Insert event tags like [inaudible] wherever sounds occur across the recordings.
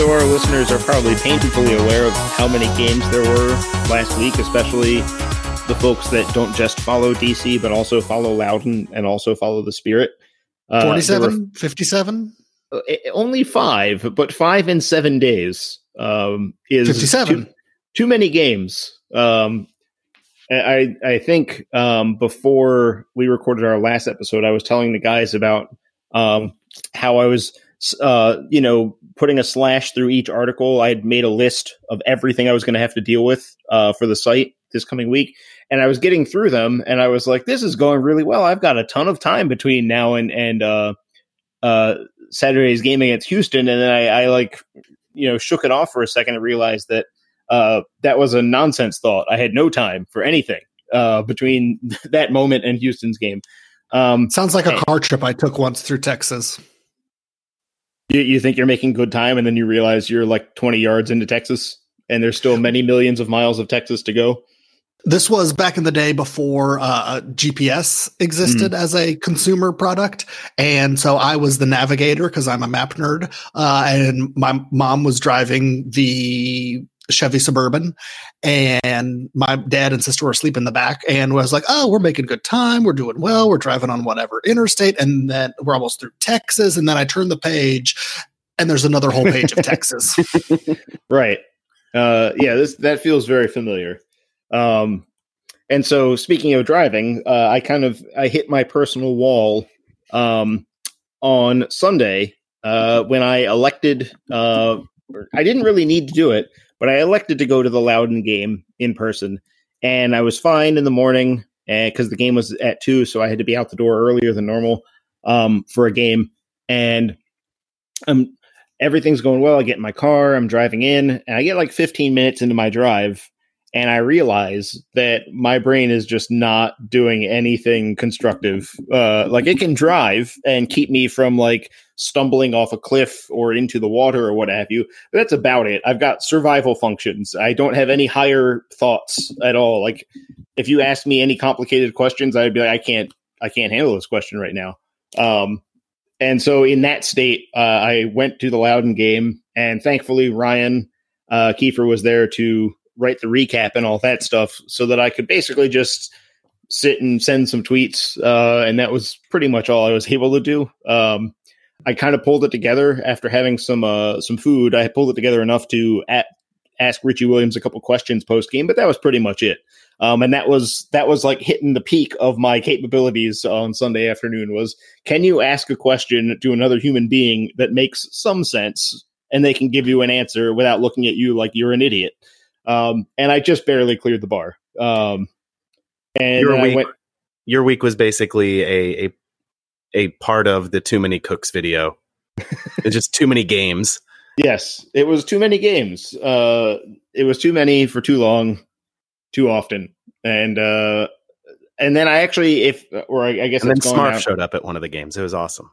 So our listeners are probably painfully aware of how many games there were last week, especially the folks that don't just follow DC, but also follow Loudoun and also follow the Spirit. Uh, 47, 57? Uh, only five, but five in seven days um, is 57. Too, too many games. Um, I, I think um, before we recorded our last episode, I was telling the guys about um, how I was – uh, you know, putting a slash through each article. I had made a list of everything I was going to have to deal with uh, for the site this coming week, and I was getting through them, and I was like, "This is going really well. I've got a ton of time between now and and uh, uh, Saturday's game against Houston." And then I, I like, you know, shook it off for a second and realized that uh, that was a nonsense thought. I had no time for anything uh, between [laughs] that moment and Houston's game. Um, Sounds like a car trip I took once through Texas. You, you think you're making good time, and then you realize you're like 20 yards into Texas, and there's still many millions of miles of Texas to go. This was back in the day before uh, GPS existed mm. as a consumer product. And so I was the navigator because I'm a map nerd. Uh, and my mom was driving the Chevy Suburban, and my dad and sister were asleep in the back, and was like, "Oh, we're making good time. We're doing well. We're driving on whatever interstate, and then we're almost through Texas." And then I turn the page, and there's another whole page of [laughs] Texas. [laughs] right. Uh, yeah. This that feels very familiar. Um, and so, speaking of driving, uh, I kind of I hit my personal wall um, on Sunday uh, when I elected. Uh, I didn't really need to do it, but I elected to go to the Loudoun game in person, and I was fine in the morning because the game was at two, so I had to be out the door earlier than normal um, for a game. And um, everything's going well. I get in my car, I'm driving in, and I get like 15 minutes into my drive, and I realize that my brain is just not doing anything constructive. Uh, like it can drive and keep me from like stumbling off a cliff or into the water or what have you. But that's about it. I've got survival functions. I don't have any higher thoughts at all. Like if you ask me any complicated questions, I'd be like, I can't, I can't handle this question right now. Um, and so in that state, uh, I went to the Loudoun game, and thankfully Ryan uh, Kiefer was there to write the recap and all that stuff so that I could basically just sit and send some tweets. Uh, and that was pretty much all I was able to do. Um, I kind of pulled it together after having some uh, some food. I pulled it together enough to at, ask Richie Williams a couple questions post game, but that was pretty much it. Um, and that was that was like hitting the peak of my capabilities on Sunday afternoon. Was can you ask a question to another human being that makes some sense and they can give you an answer without looking at you like you're an idiot? Um, and I just barely cleared the bar. Um, and your week, went, your week was basically a, a, a part of the too many cooks video. [laughs] it's just too many games. Yes, it was too many games. Uh, it was too many for too long, too often, and uh, and then I actually, if or I, I guess, and then Smart showed up at one of the games. It was awesome.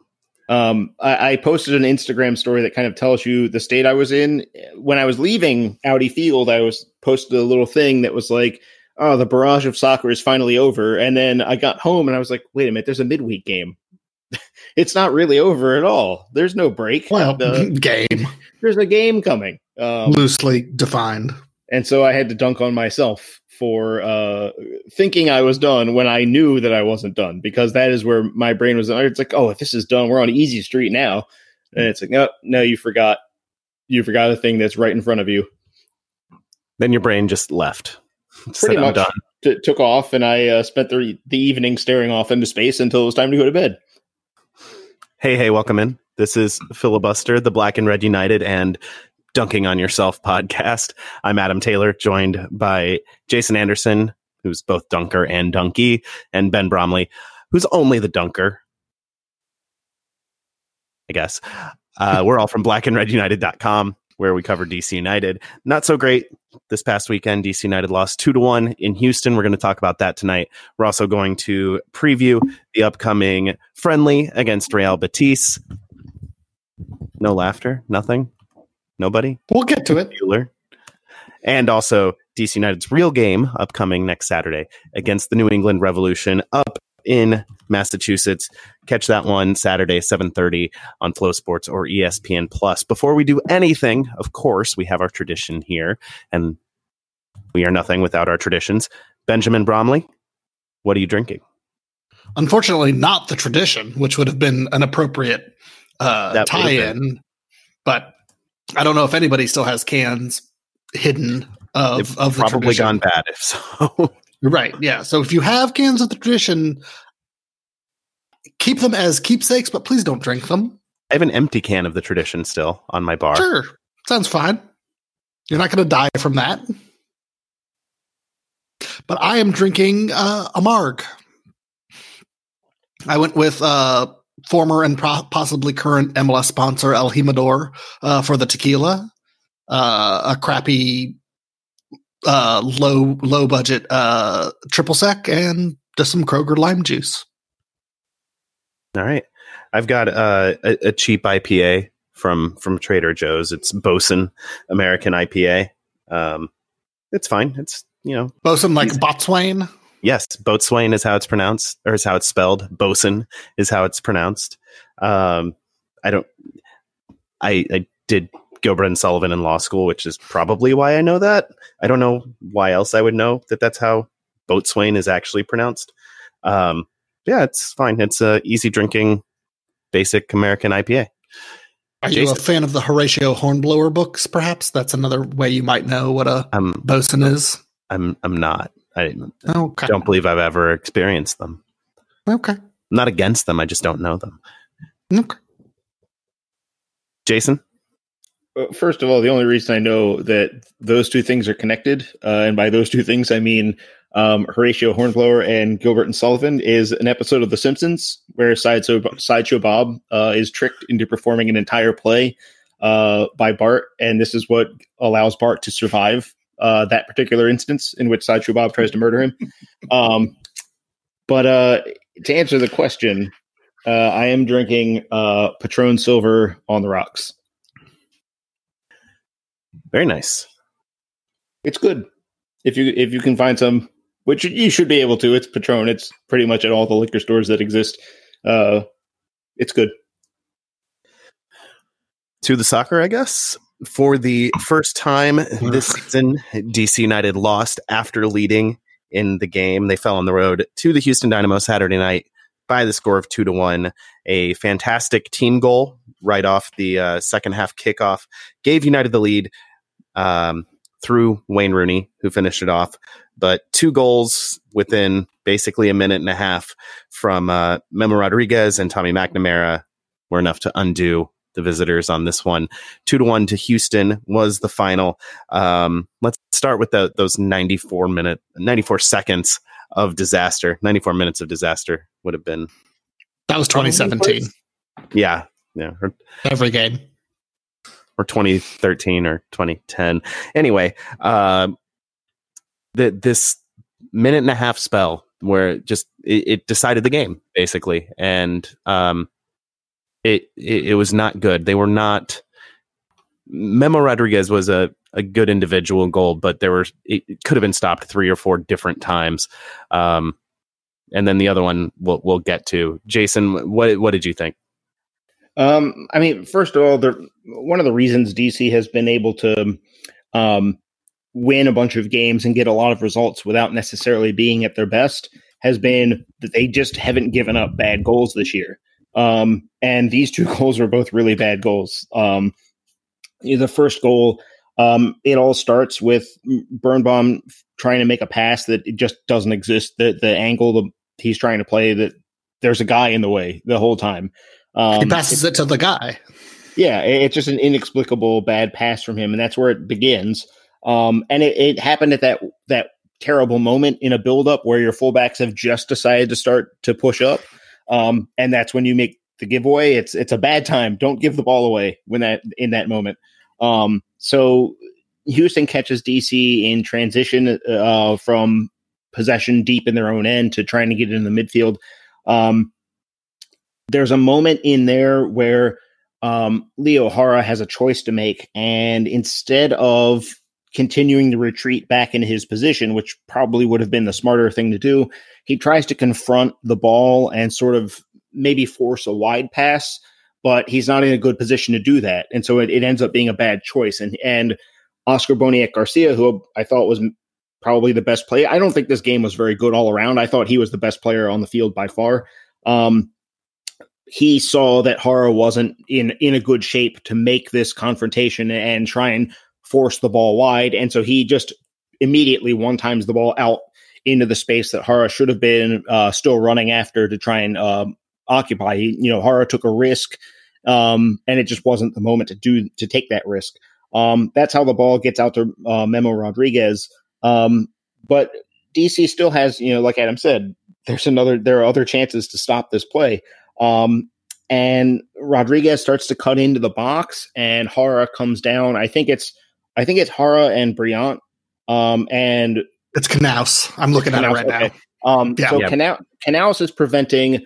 Um, I, I, posted an Instagram story that kind of tells you the state I was in when I was leaving Audi Field. I was posted a little thing that was like, "Oh, the barrage of soccer is finally over." And then I got home and I was like, "Wait a minute, there's a midweek game. [laughs] it's not really over at all. There's no break. Well, the, [laughs] game. There's a game coming, um, loosely defined." And so I had to dunk on myself for uh, thinking I was done when I knew that I wasn't done because that is where my brain was. It's like, oh, if this is done, we're on easy street now, and it's like, no, no, you forgot, you forgot a thing that's right in front of you. Then your brain just left. [laughs] Pretty much t- took off, and I uh, spent the the evening staring off into space until it was time to go to bed. Hey, hey, welcome in. This is Filibuster, the Black and Red United, and Dunking on Yourself podcast. I'm Adam Taylor, joined by Jason Anderson, who's both dunker and donkey, and Ben Bromley, who's only the dunker. I guess. Uh, we're all from blackandredunited.com where we cover DC United. Not so great this past weekend. DC United lost two to one in Houston. We're going to talk about that tonight. We're also going to preview the upcoming friendly against Real Betis. No laughter, nothing, nobody. We'll get to it. Bueller. And also DC United's real game upcoming next Saturday against the New England Revolution up in Massachusetts. Catch that one Saturday, 7.30 on FloSports or ESPN Plus. Before we do anything, of course, we have our tradition here, and we are nothing without our traditions. Benjamin Bromley, what are you drinking? Unfortunately, not the tradition, which would have been an appropriate uh, tie-in. But I don't know if anybody still has cans hidden of They've of the probably tradition. gone bad if so. [laughs] Right. Yeah. So if you have cans of the tradition, keep them as keepsakes, but please don't drink them. I have an empty can of the tradition still on my bar. Sure. Sounds fine. You're not going to die from that. But I am drinking uh, a Marg. I went with uh, former and pro- possibly current MLS sponsor El Jimador uh, for the tequila. Uh, a crappy, uh, low low budget uh, triple sec and just some Kroger lime juice. All right. I've got uh, a, a cheap IPA from from Trader Joe's. It's Bosun American IPA. Um, it's fine. It's you know Bosun like Boatswain. Yes, Boatswain is how it's pronounced, or is how it's spelled. Bosun is how it's pronounced. Um, I don't. I I did Gilbert and Sullivan in law school, which is probably why I know that. I don't know why else I would know that that's how Boatswain is actually pronounced. Um, yeah, it's fine. It's a easy drinking, basic American IPA. Are you a fan of the Horatio Hornblower books? Perhaps that's another way you might know what a I'm bosun is. I'm I'm not. I Okay. don't believe I've ever experienced them. Okay. I'm not against them. I just don't know them. Okay. Jason, Uh, First of all, the only reason I know that those two things are connected, uh, and by those two things I mean um, Horatio Hornblower and Gilbert and Sullivan, is an episode of The Simpsons where Sideshow, Sideshow Bob uh, is tricked into performing an entire play uh, by Bart, and this is what allows Bart to survive uh, that particular instance in which Sideshow Bob tries to murder him. Um, but uh, to answer the question, uh, I am drinking uh, Patron Silver on the rocks. very nice. It's good if you if you can find some, which you should be able to. It's Patron. It's pretty much at all the liquor stores that exist. Uh, it's good. To the soccer, I guess. For the first time this season, DC United lost after leading in the game. They fell on the road to the Houston Dynamo Saturday night by the score of two to one. A fantastic team goal right off the uh, second half kickoff gave United the lead um, through Wayne Rooney, who finished it off. But two goals within basically a minute and a half from uh, Memo Rodriguez and Tommy McNamara were enough to undo the visitors on this one. Two to one to Houston was the final. Um, let's start with the, those 94 minute, 94 seconds of disaster. 94 minutes of disaster would have been, That was 2017. yeah, yeah, or, Every game. or 2013 or 2010. Anyway, um, the, this minute and a half spell where it just it, it decided the game basically, and um, it, it it was not good. They were not. Memo Rodriguez was a, a good individual goal, but there were it, could have been stopped three or four different times. Um, and then the other one we'll we'll get to. Jason, what what did you think? Um, I mean, first of all, the one of the reasons DC has been able to um, win a bunch of games and get a lot of results without necessarily being at their best has been that they just haven't given up bad goals this year. Um, and these two [laughs] goals were both really bad goals. Um, the first goal, um, it all starts with Birnbaum trying to make a pass that it just doesn't exist. The the angle the, he's trying to play that there's a guy in the way the whole time. Um, he passes it to the guy. yeah, it- it's just an inexplicable bad pass from him, and that's where it begins. Um, and it, it happened at that that terrible moment in a buildup where your fullbacks have just decided to start to push up, um, and that's when you make the giveaway. It's it's a bad time. Don't give the ball away when that in that moment. Um, so Houston catches DC in transition uh, from possession deep in their own end to trying to get it in the midfield. Um, there's a moment in there where um, Leo Jara has a choice to make, and instead of continuing to retreat back into his position, which probably would have been the smarter thing to do, he tries to confront the ball and sort of maybe force a wide pass, but he's not in a good position to do that, and so it, it ends up being a bad choice. And and Oscar Boniek Garcia, who I thought was probably the best player. I don't think this game was very good all around. I thought he was the best player on the field by far. Um, he saw that Jara wasn't in in a good shape to make this confrontation and try and force the ball wide, and so he just immediately one times the ball out into the space that Jara should have been uh, still running after to try and uh, occupy. He, you know, Jara took a risk, um, and it just wasn't the moment to do to take that risk. Um, that's how the ball gets out to uh, Memo Rodriguez. Um, but DC still has, you know, like Adam said, there's another, there are other chances to stop this play. Um, and Rodriguez starts to cut into the box, and Jara comes down. I think it's, I think it's Jara and Brillant. Um, and it's Canouse. I'm looking Canouse, at it right okay. now. Um, yeah. So yeah. Canouse is preventing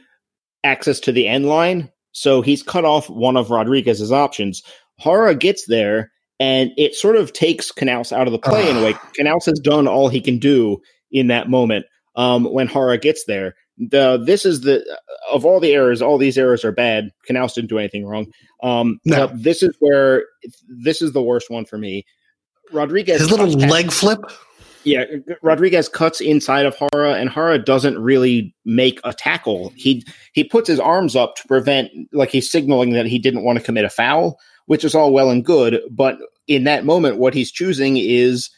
access to the end line. So he's cut off one of Rodriguez's options. Jara gets there and it sort of takes Canouse out of the play in a way. [sighs] Canouse has done all he can do in that moment um, when Jara gets there. The this is the of all the errors, all these errors are bad. Canouse didn't do anything wrong. Um, no. This is where this is the worst one for me. Rodriguez his little leg flip. Yeah, Rodriguez cuts inside of Jara, and Jara doesn't really make a tackle. He he puts his arms up to prevent, like he's signaling that he didn't want to commit a foul, which is all well and good. But in that moment, what he's choosing is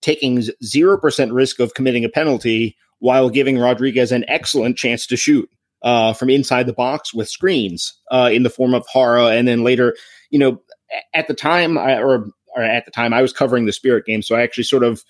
taking 0% risk of committing a penalty while giving Rodriguez an excellent chance to shoot uh, from inside the box with screens uh, in the form of Jara. And then later, you know, at the time, I, or, or at the time, I was covering the Spirit game. So I actually sort of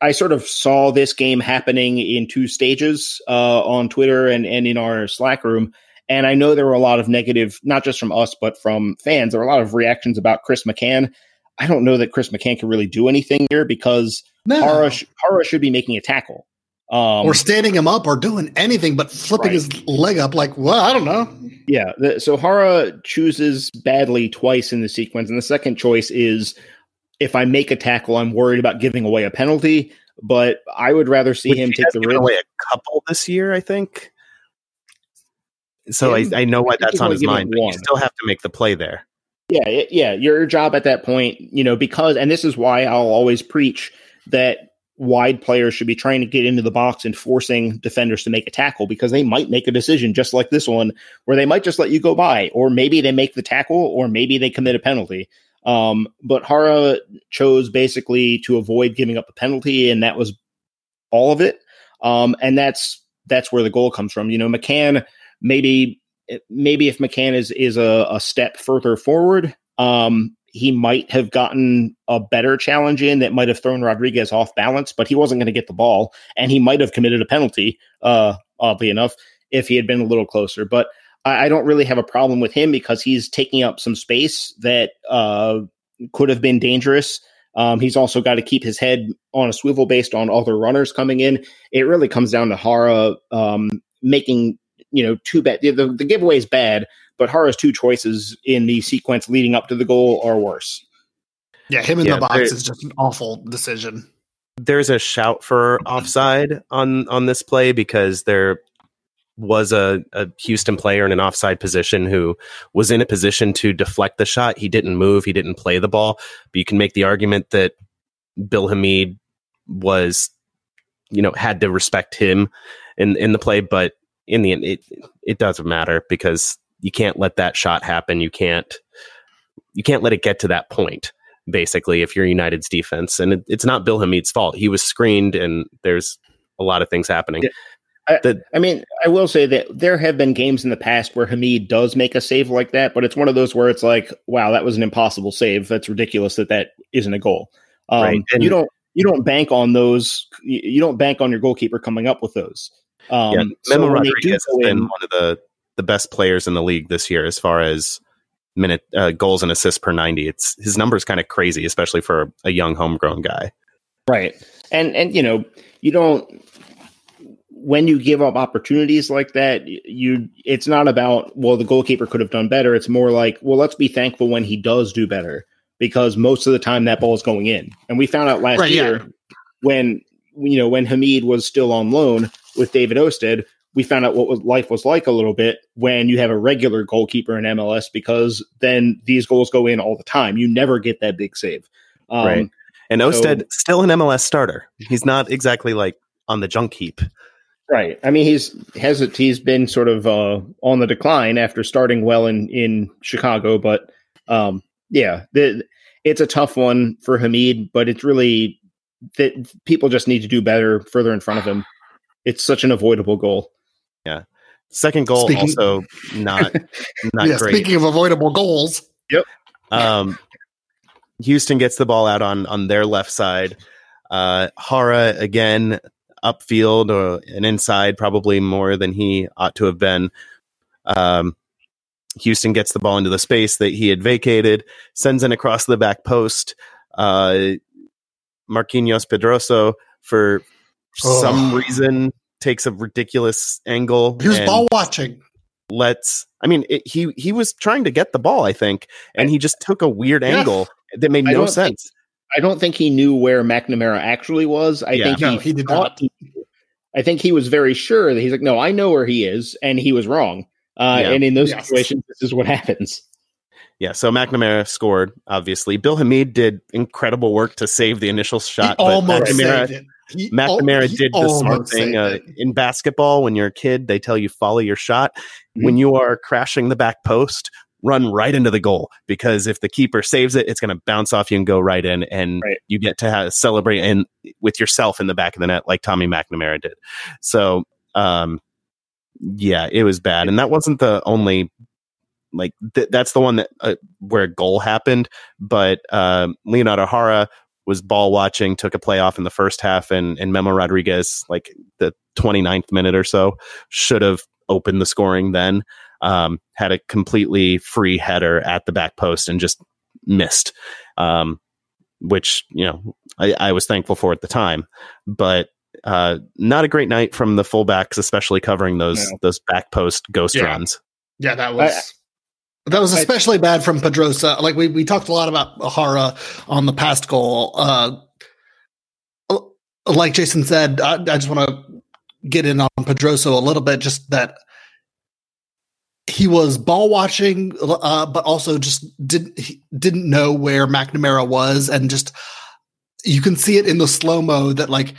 I sort of saw this game happening in two stages uh, on Twitter and, and in our Slack room. And I know there were a lot of negative, not just from us, but from fans. There were a lot of reactions about Chris McCann. I don't know that Chris McCann can really do anything here because no. Jara, sh- Jara should be making a tackle. Um, or standing him up or doing anything but flipping right. his leg up like, well, I don't know. Yeah. The, so Jara chooses badly twice in the sequence. And the second choice is if I make a tackle, I'm worried about giving away a penalty. But I would rather see Which him take the risk. away a couple this year, I think. So I, I know why that's on his mind, but you still have to make the play there. Yeah, yeah. Your job at that point, you know, because, and this is why I'll always preach that wide players should be trying to get into the box and forcing defenders to make a tackle because they might make a decision just like this one where they might just let you go by, or maybe they make the tackle, or maybe they commit a penalty. Um, but Jara chose basically to avoid giving up a penalty, and that was all of it. Um, and that's that's where the goal comes from. You know, McCann maybe maybe if McCann is is a, a step further forward, um, he might have gotten a better challenge in that might have thrown Rodriguez off balance, but he wasn't going to get the ball, and he might have committed a penalty. Uh, oddly enough, if he had been a little closer, but I, I don't really have a problem with him because he's taking up some space that uh, could have been dangerous. Um, he's also got to keep his head on a swivel based on other runners coming in. It really comes down to Jara um, making you know, too bad. The, the giveaway is bad, but Jara's two choices in the sequence leading up to the goal are worse. Yeah, him in yeah, the box is just an awful decision. There's a shout for [clears throat] offside on on this play because there was a, a Houston player in an offside position who was in a position to deflect the shot. He didn't move, he didn't play the ball. But you can make the argument that Bill Hamid was, you know, had to respect him in in the play, but in the end, it it doesn't matter because you can't let that shot happen. You can't you can't let it get to that point. Basically, if you're United's defense, and it, it's not Bill Hamid's fault, he was screened, and there's a lot of things happening. Yeah. I, the, I, mean, I will say that there have been games in the past where Hamid does make a save like that, but it's one of those where it's like, wow, that was an impossible save. That's ridiculous that that isn't a goal. Um, right. and, you don't you don't bank on those. You don't bank on your goalkeeper coming up with those. Um, yeah, so Memo do Rodriguez has been in- one of the the best players in the league this year as far as minute uh, goals and assists per 90 it's his numbers kind of crazy especially for a young homegrown guy Right. And and you know, you don't when you give up opportunities like that, you it's not about well the goalkeeper could have done better. It's more like, well, let's be thankful when he does do better because most of the time that ball is going in. And we found out last Right, yeah. year when you know when Hamid was still on loan with David Ousted, we found out what life was like a little bit when you have a regular goalkeeper in MLS because then these goals go in all the time. You never get that big save. Um, Right. and So- Ousted still an MLS starter he's not exactly like on the junk heap Right. I mean, he's has it. He's been sort of uh, on the decline after starting well in in Chicago, but um, yeah, the, it's a tough one for Hamid. But it's really that people just need to do better further in front of him. It's such an avoidable goal. Second goal Speaking- also not [laughs] not yeah, great speaking of avoidable goals, Um, Houston gets the ball out on on their left side. Uh, Jara again upfield or and inside, probably more than he ought to have been. Um, Houston gets the ball into the space that he had vacated, sends it across the back post. Uh, Marquinhos Pedroso, for Oh. some reason, takes a ridiculous angle. he was ball watching. Let's. I mean it, he he was trying to get the ball I think and he just took a weird Yeah. angle that made I no don't think- sense. I don't think he knew where McNamara actually was. I Yeah. think No, he, he did not. he- I think he was very sure that he's like, no, I know where he is, and he was wrong. Uh, Yeah. And in those Yes. situations, this is what happens. Yeah, so McNamara scored obviously. Bill Hamid did incredible work to save the initial shot, he but almost McNamara, saved it. He McNamara he did the smart thing uh, in basketball. When you're a kid, they tell you follow your shot. Mhm. When you are crashing the back post, run right into the goal because if the keeper saves it, it's going to bounce off you and go right in, and Right. you get to have, celebrate and with yourself in the back of the net like Tommy McNamara did. So, um, yeah, it was bad, and that wasn't the only. Like th- that's the one that uh, where a goal happened, but um, Leonardo Jara was ball watching, took a play off in the first half, and and Memo Rodriguez, like the 29th minute or so, should have opened the scoring then. Um, had a completely free header at the back post and just missed, um, which you know I, I was thankful for at the time, but uh, not a great night from the fullbacks, especially covering those No. those back post ghost Yeah. runs. Yeah, that was I- that was I- especially bad from Pedroso. Like we we talked a lot about Jara on the past goal. Uh, like Jason said, I, I just want to get in on Pedroso a little bit. Just that he was ball watching, uh, but also just didn't he didn't know where McNamara was, and just you can see it in the slow mo that like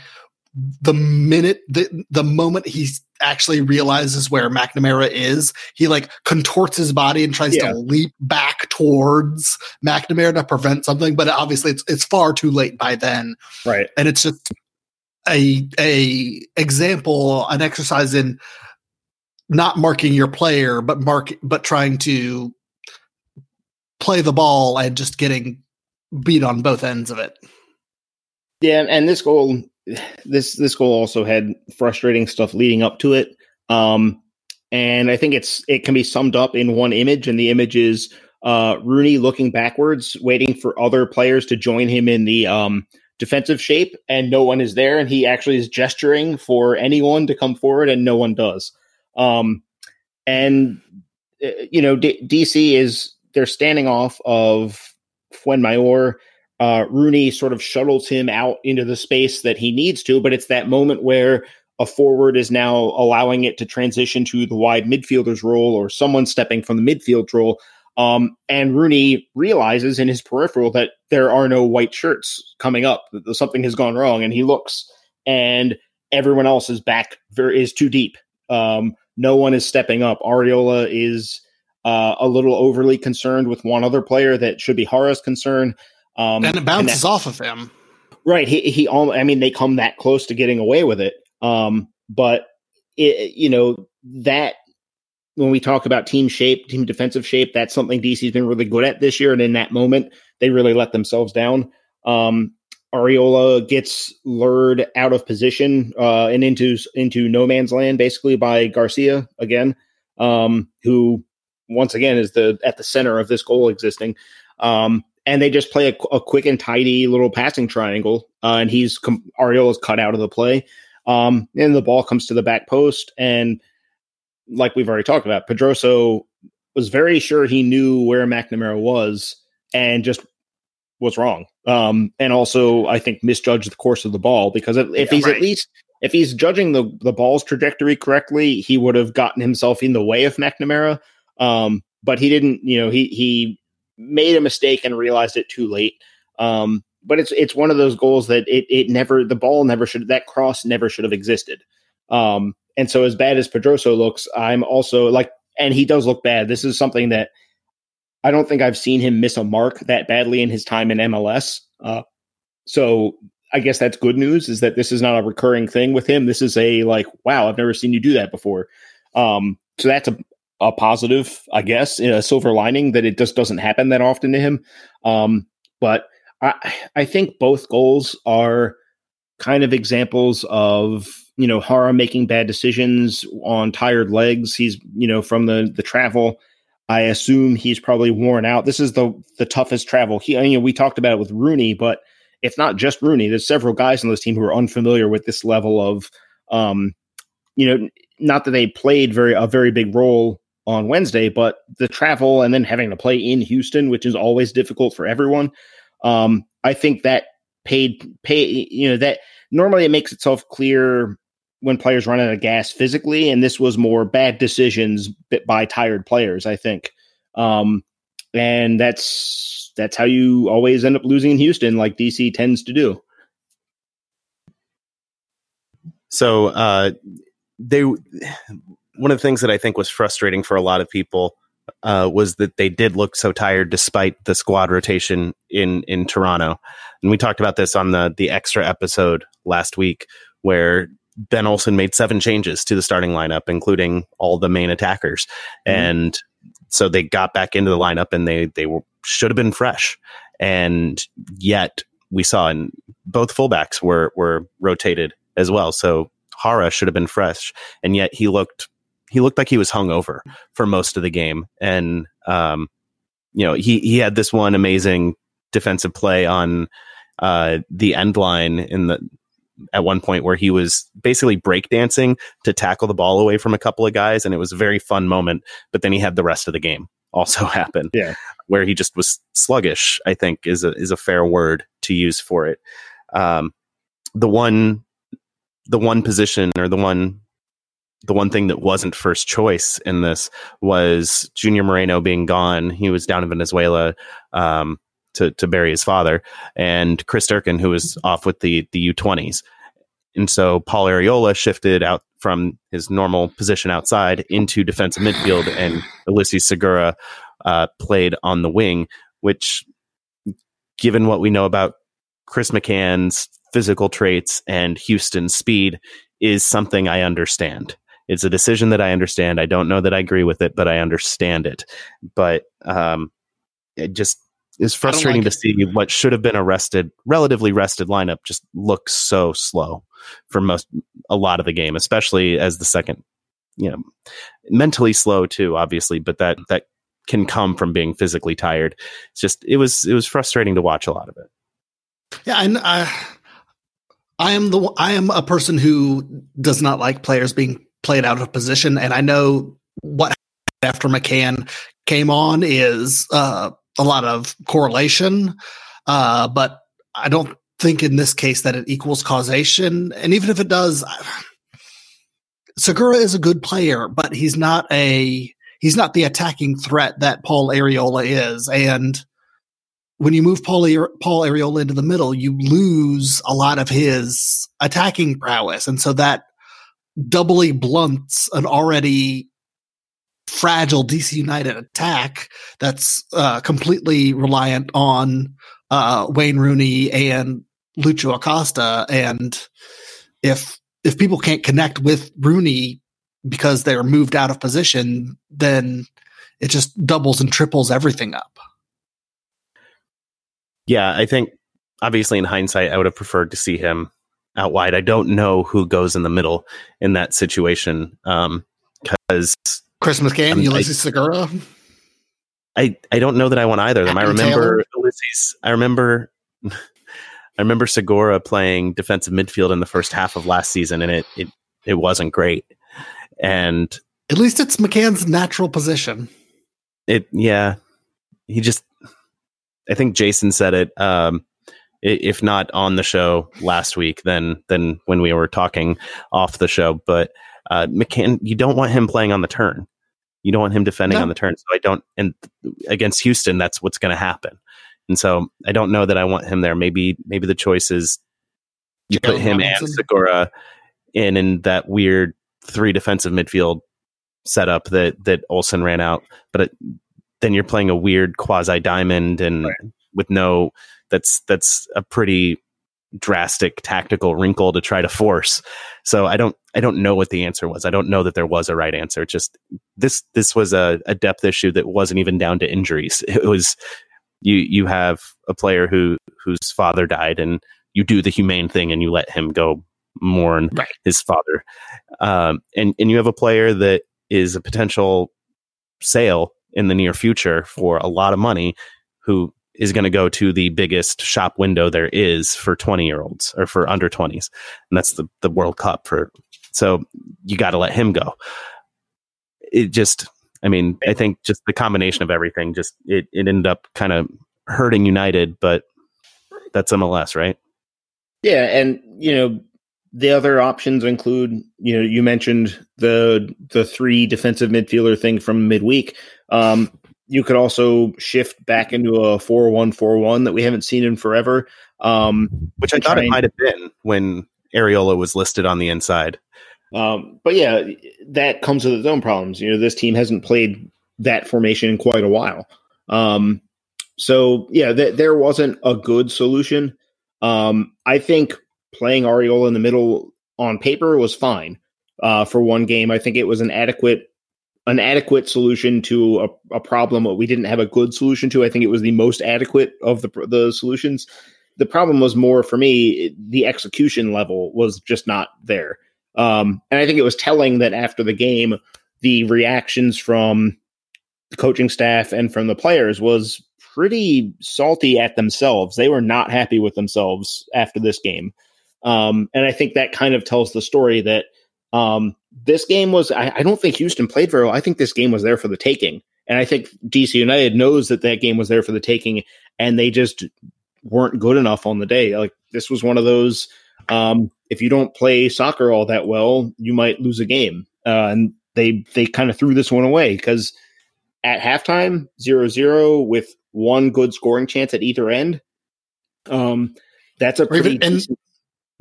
the minute the the moment he actually realizes where McNamara is, he like contorts his body and tries Yeah. to leap back towards McNamara to prevent something, but obviously it's it's far too late by then. Right. And it's just a a example, an exercise in not marking your player, but mark but trying to play the ball and just getting beat on both ends of it. Yeah, and, and this goal, this this goal also had frustrating stuff leading up to it. Um, and I think it's it can be summed up in one image, and the image is uh, Rooney looking backwards, waiting for other players to join him in the um, defensive shape, and no one is there, and he actually is gesturing for anyone to come forward, and no one does. Um, and uh, you know, D- DC is they're standing off of Fuenmayor uh, Rooney sort of shuttles him out into the space that he needs to, but it's that moment where a forward is now allowing it to transition to the wide midfielder's role or someone stepping from the midfield role. Um, and Rooney realizes in his peripheral that there are no white shirts coming up, that something has gone wrong, and he looks, and everyone else is back, is too deep. Um, no one is stepping up. Arriola is uh, a little overly concerned with one other player that should be Jara's concern. Um, and it bounces that- off of him. Right. He he. I mean, they come that close to getting away with it. Um, but it, you know that when we talk about team shape, team defensive shape, that's something DC's been really good at this year. And in that moment, they really let themselves down. Um, Arriola gets lured out of position uh, and into into no man's land, basically by Garcia again, um, who once again is the at the center of this goal existing. Um, and they just play a, a, quick and tidy little passing triangle, uh, and he's com- Arriola's cut out of the play, um, and the ball comes to the back post, and like we've already talked about, Pedroso was very sure he knew where McNamara was, and just was wrong. Um, and also, I think misjudged the course of the ball because if, if yeah, he's right. at least if he's judging the the ball's trajectory correctly, he would have gotten himself in the way of McNamara. Um, but he didn't. You know, he he made a mistake and realized it too late. Um, but it's it's one of those goals that it it never the ball never should that cross never should have existed. Um, and so as bad as Pedroso looks, I'm also like, and he does look bad. This is something that I don't think I've seen him miss a mark that badly in his time in MLS. Uh, so I guess that's good news is that this is not a recurring thing with him. This is a like, wow, I've never seen you do that before. Um, so that's a, a positive, I guess, a silver lining that it just doesn't happen that often to him. Um, but I, I think both goals are kind of examples of you know Jara making bad decisions on tired legs. He's you know from the the travel I assume he's probably worn out. This is the the toughest travel. He, you know, we talked about it with Rooney, but it's not just Rooney. There's several guys on this team who are unfamiliar with this level of, um, you know, not that they played very a very big role on Wednesday, but the travel and then having to play in Houston, which is always difficult for everyone. Um, I think that paid pay you know that normally it makes itself clear when players run out of gas physically, and this was more bad decisions by tired players. I think, um, and that's that's how you always end up losing in Houston, like DC tends to do. So uh, they one of the things that I think was frustrating for a lot of people uh, was that they did look so tired despite the squad rotation in in Toronto, and we talked about this on the the extra episode last week where Ben Olsen made seven changes to the starting lineup, including all the main attackers, mm-hmm. and so they got back into the lineup and they they were, should have been fresh, and yet we saw and both fullbacks were were rotated as well. So Jara should have been fresh, and yet he looked he looked like he was hungover for most of the game, and um, you know he he had this one amazing defensive play on uh, the end line in the at one point where he was basically breakdancing to tackle the ball away from a couple of guys, and it was a very fun moment. But then he had the rest of the game also [laughs] happen, yeah, where he just was sluggish. I think is a is a fair word to use for it. Um, the one, the one position or the one the one thing that wasn't first choice in this was Junior Moreno being gone. He was down in Venezuela um, to to bury his father, and Chris Durkin, who was off with the the U twenties, and so Paul Arriola shifted out from his normal position outside into defensive midfield, and Ulises Segura uh, played on the wing, which, given what we know about Chris McCann's physical traits and Houston's speed, is something I understand. It's a decision that I understand. I don't know that I agree with it, but I understand it. But um, it just is frustrating like to see what should have been a rested, relatively rested lineup just look so slow for most a lot of the game, especially as the second, you know, mentally slow too, obviously, but that that can come from being physically tired. It's just it was it was frustrating to watch a lot of it. Yeah, and I I am the I am a person who does not like players being played out of position, and I know what after McCann came on is uh, a lot of correlation, uh, but I don't think in this case that it equals causation. And even if it does, Segura is a good player, but he's not a he's not the attacking threat that Paul Arriola is. And when you move Paul, Paul Arriola into the middle, you lose a lot of his attacking prowess, and so that doubly blunts an already fragile DC United attack that's uh, completely reliant on uh, Wayne Rooney and Lucho Acosta. And if if people can't connect with Rooney because they're moved out of position, then it just doubles and triples everything up. Yeah, I think obviously, in hindsight, I would have preferred to see him out wide. I don't know who goes in the middle in that situation because Chris McCann, um, Ulises Segura. I I don't know that I want either of them. I remember Ulysses. I remember. [laughs] I remember Segura playing defensive midfield in the first half of last season, and it it it wasn't great. And at least it's McCann's natural position. It yeah, he just. I think Jason said it. Um, if not on the show last week, then then when we were talking off the show. But uh, McCann, you don't want him playing on the turn. You don't want him defending no. on the turn. So I don't. And against Houston, that's what's going to happen. And so I don't know that I want him there. Maybe maybe the choice is you put him Robinson. and Segura in in that weird three defensive midfield setup that that Olsen ran out. But it, then you're playing a weird quasi diamond and right. with no that's that's a pretty drastic tactical wrinkle to try to force. So I don't I don't know what the answer was. I don't know that there was a right answer. Just this this was a, a depth issue that wasn't even down to injuries. [laughs] It was you you have a player who whose father died and you do the humane thing and you let him go mourn right. his father. Um, and and you have a player that is a potential sale in the near future for a lot of money who is going to go to the biggest shop window there is for 20 year olds or for under 20s and that's the, the world cup for so you got to let him go. It just i mean i think just the combination of everything just it, it ended up kind of hurting united but that's mls right? Yeah and you know the other options include you know you mentioned the the three defensive midfielder thing from midweek. Um you could also shift back into a four one four one that we haven't seen in forever. Um, which I thought it might have been when Arriola was listed on the inside. Um, but yeah, that comes with its own problems. You know, this team hasn't played that formation in quite a while. Um, so yeah, th- there wasn't a good solution. Um, I think playing Arriola in the middle on paper was fine uh, for one game. I think it was an adequate an adequate solution to a, a problem we didn't have a good solution to. I think it was the most adequate of the the solutions. The problem was more for me the execution level was just not there. Um, and I think it was telling that after the game, the reactions from the coaching staff and from the players was pretty salty at themselves. They were not happy with themselves after this game. Um, and I think that kind of tells the story that um, this game was, I, I, don't think Houston played very well. I think this game was there for the taking. And I think DC United knows that that game was there for the taking, and they just weren't good enough on the day. Like, this was one of those, um, if you don't play soccer all that well, you might lose a game. Uh, and they, they kind of threw this one away because at halftime, 0 0 with one good scoring chance at either end. Um, that's a pretty even, decent,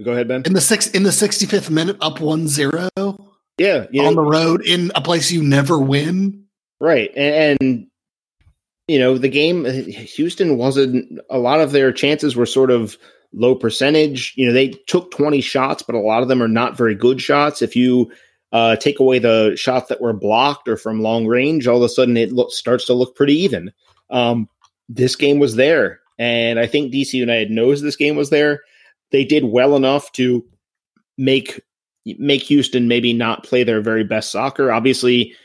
Go ahead, Ben. In the six in the 65th minute, up 1-0. Yeah, you know, on the road in a place you never win. Right, and, and you know the game. Houston wasn't. A lot of their chances were sort of low percentage. You know, they took 20 shots, but a lot of them are not very good shots. If you uh, take away the shots that were blocked or from long range, all of a sudden it lo- starts to look pretty even. Um, this game was there, and I think DC United knows this game was there they did well enough to make make Houston maybe not play their very best soccer. Obviously,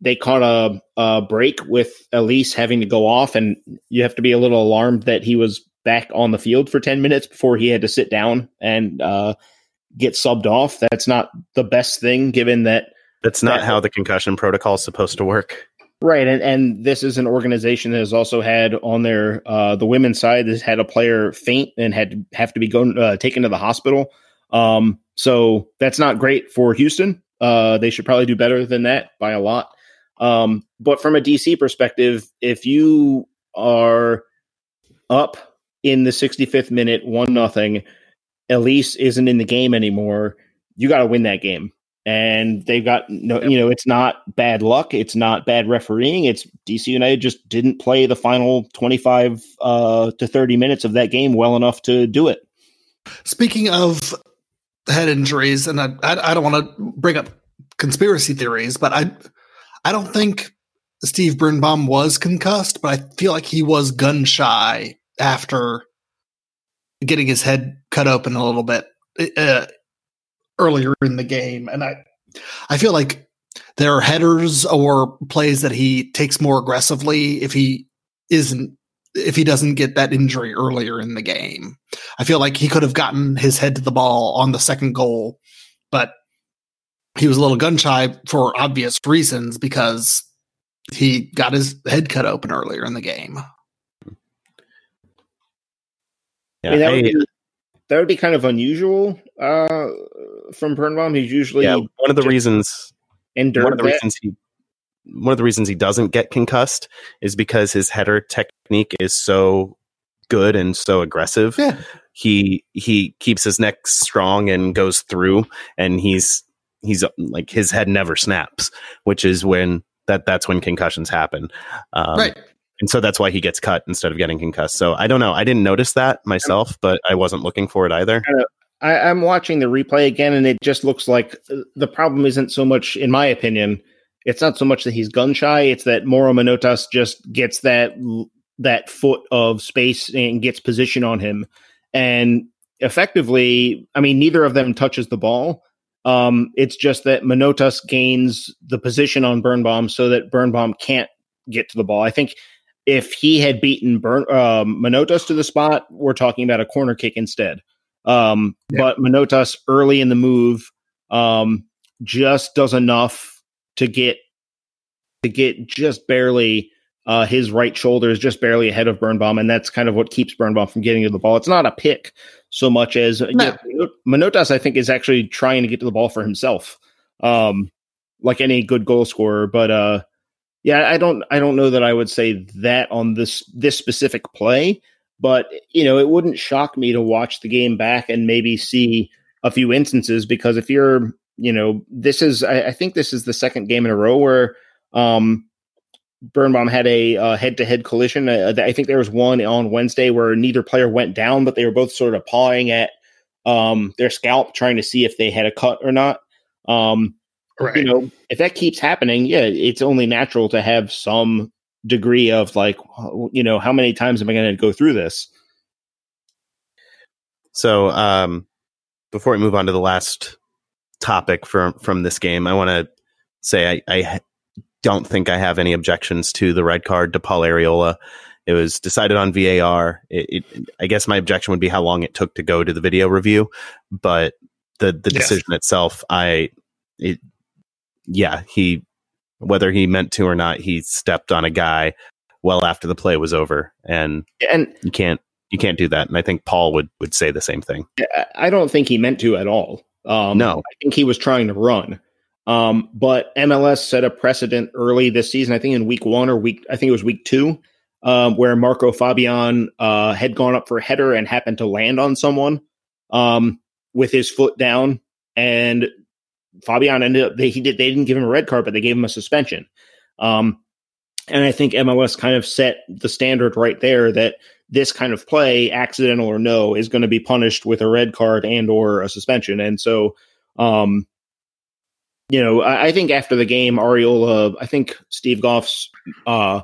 they caught a, a break with Elis having to go off, and you have to be a little alarmed that he was back on the field for 10 minutes before he had to sit down and uh, get subbed off. That's not the best thing, given that. That's not that, how the concussion protocol is supposed to work. Right, and and this is an organization that has also had on their uh, the women's side has had a player faint and had to have to be going uh, taken to the hospital. Um, so that's not great for Houston. Uh, they should probably do better than that by a lot. Um, but from a DC perspective, if you are up in the 65th minute, one nothing, Elis isn't in the game anymore. You got to win that game and they've got no you know it's not bad luck it's not bad refereeing it's dc united just didn't play the final 25 uh, to 30 minutes of that game well enough to do it speaking of head injuries and i i, I don't want to bring up conspiracy theories but i i don't think steve birnbaum was concussed but i feel like he was gun shy after getting his head cut open a little bit uh, earlier in the game, and I I feel like there are headers or plays that he takes more aggressively if he isn't if he doesn't get that injury earlier in the game. I feel like he could have gotten his head to the ball on the second goal, but he was a little gun shy for obvious reasons because he got his head cut open earlier in the game. Yeah, I mean, that, would be, that, would be, kind of unusual uh, from Birnbaum. He's usually yeah, one of the reasons. And one of the reasons he one of the reasons he doesn't get concussed is because his header technique is so good and so aggressive. Yeah. He he keeps his neck strong and goes through and he's he's like his head never snaps, which is when that that's when concussions happen. Um, right. And so that's why he gets cut instead of getting concussed. So I don't know. I didn't notice that myself, but I wasn't looking for it either. I, I'm watching the replay again, and it just looks like uh, the problem isn't so much, in my opinion, it's not so much that he's gun shy; it's that Mauro Manotas just gets that that foot of space and gets position on him, and effectively, I mean, neither of them touches the ball. Um, it's just that Manotas gains the position on Birnbaum so that Birnbaum can't get to the ball. I think if he had beaten Burn, um, Manotas to the spot, we're talking about a corner kick instead. Um, yeah. But Manotas early in the move um, just does enough to get to get just barely uh, his right shoulder is just barely ahead of Birnbaum, and that's kind of what keeps Birnbaum from getting to the ball. It's not a pick so much as no. you know, Manotas, I think, is actually trying to get to the ball for himself, um, like any good goal scorer. But uh, yeah, I don't, I don't know that I would say that on this this specific play. But you know, it wouldn't shock me to watch the game back and maybe see a few instances because if you're you know, this is I, I, think this is the second game in a row where um, Birnbaum had a head to head collision. Uh, I think there was one on Wednesday where neither player went down, but they were both sort of pawing at um, their scalp, trying to see if they had a cut or not. Um, right. You know, if that keeps happening, yeah, it's only natural to have some degree of like, you know, how many times am I going to go through this? So, um, before we move on to the last topic from from this game, I want to say I, I don't think I have any objections to the red card to Paul Arriola. It was decided on VAR. It, it, I guess my objection would be how long it took to go to the video review, but the the yes. decision itself, I, it, yeah, he whether he meant to or not, he stepped on a guy well after the play was over, and and you can't you can't do that. And I think Paul would would say the same thing. I don't think he meant to at all. Um, no, I think he was trying to run. Um, but MLS set a precedent early this season. I think in week one or week, I think it was week two, um, where Marco Fabian uh, had gone up for a header and happened to land on someone um, with his foot down, and Fabian ended up. They, he did. They didn't give him a red card, but they gave him a suspension. Um, and I think MLS kind of set the standard right there that this kind of play, accidental or no, is going to be punished with a red card and or a suspension. And so, um, you know, I, I, think after the game, Arriola, I think Steve Goff's uh,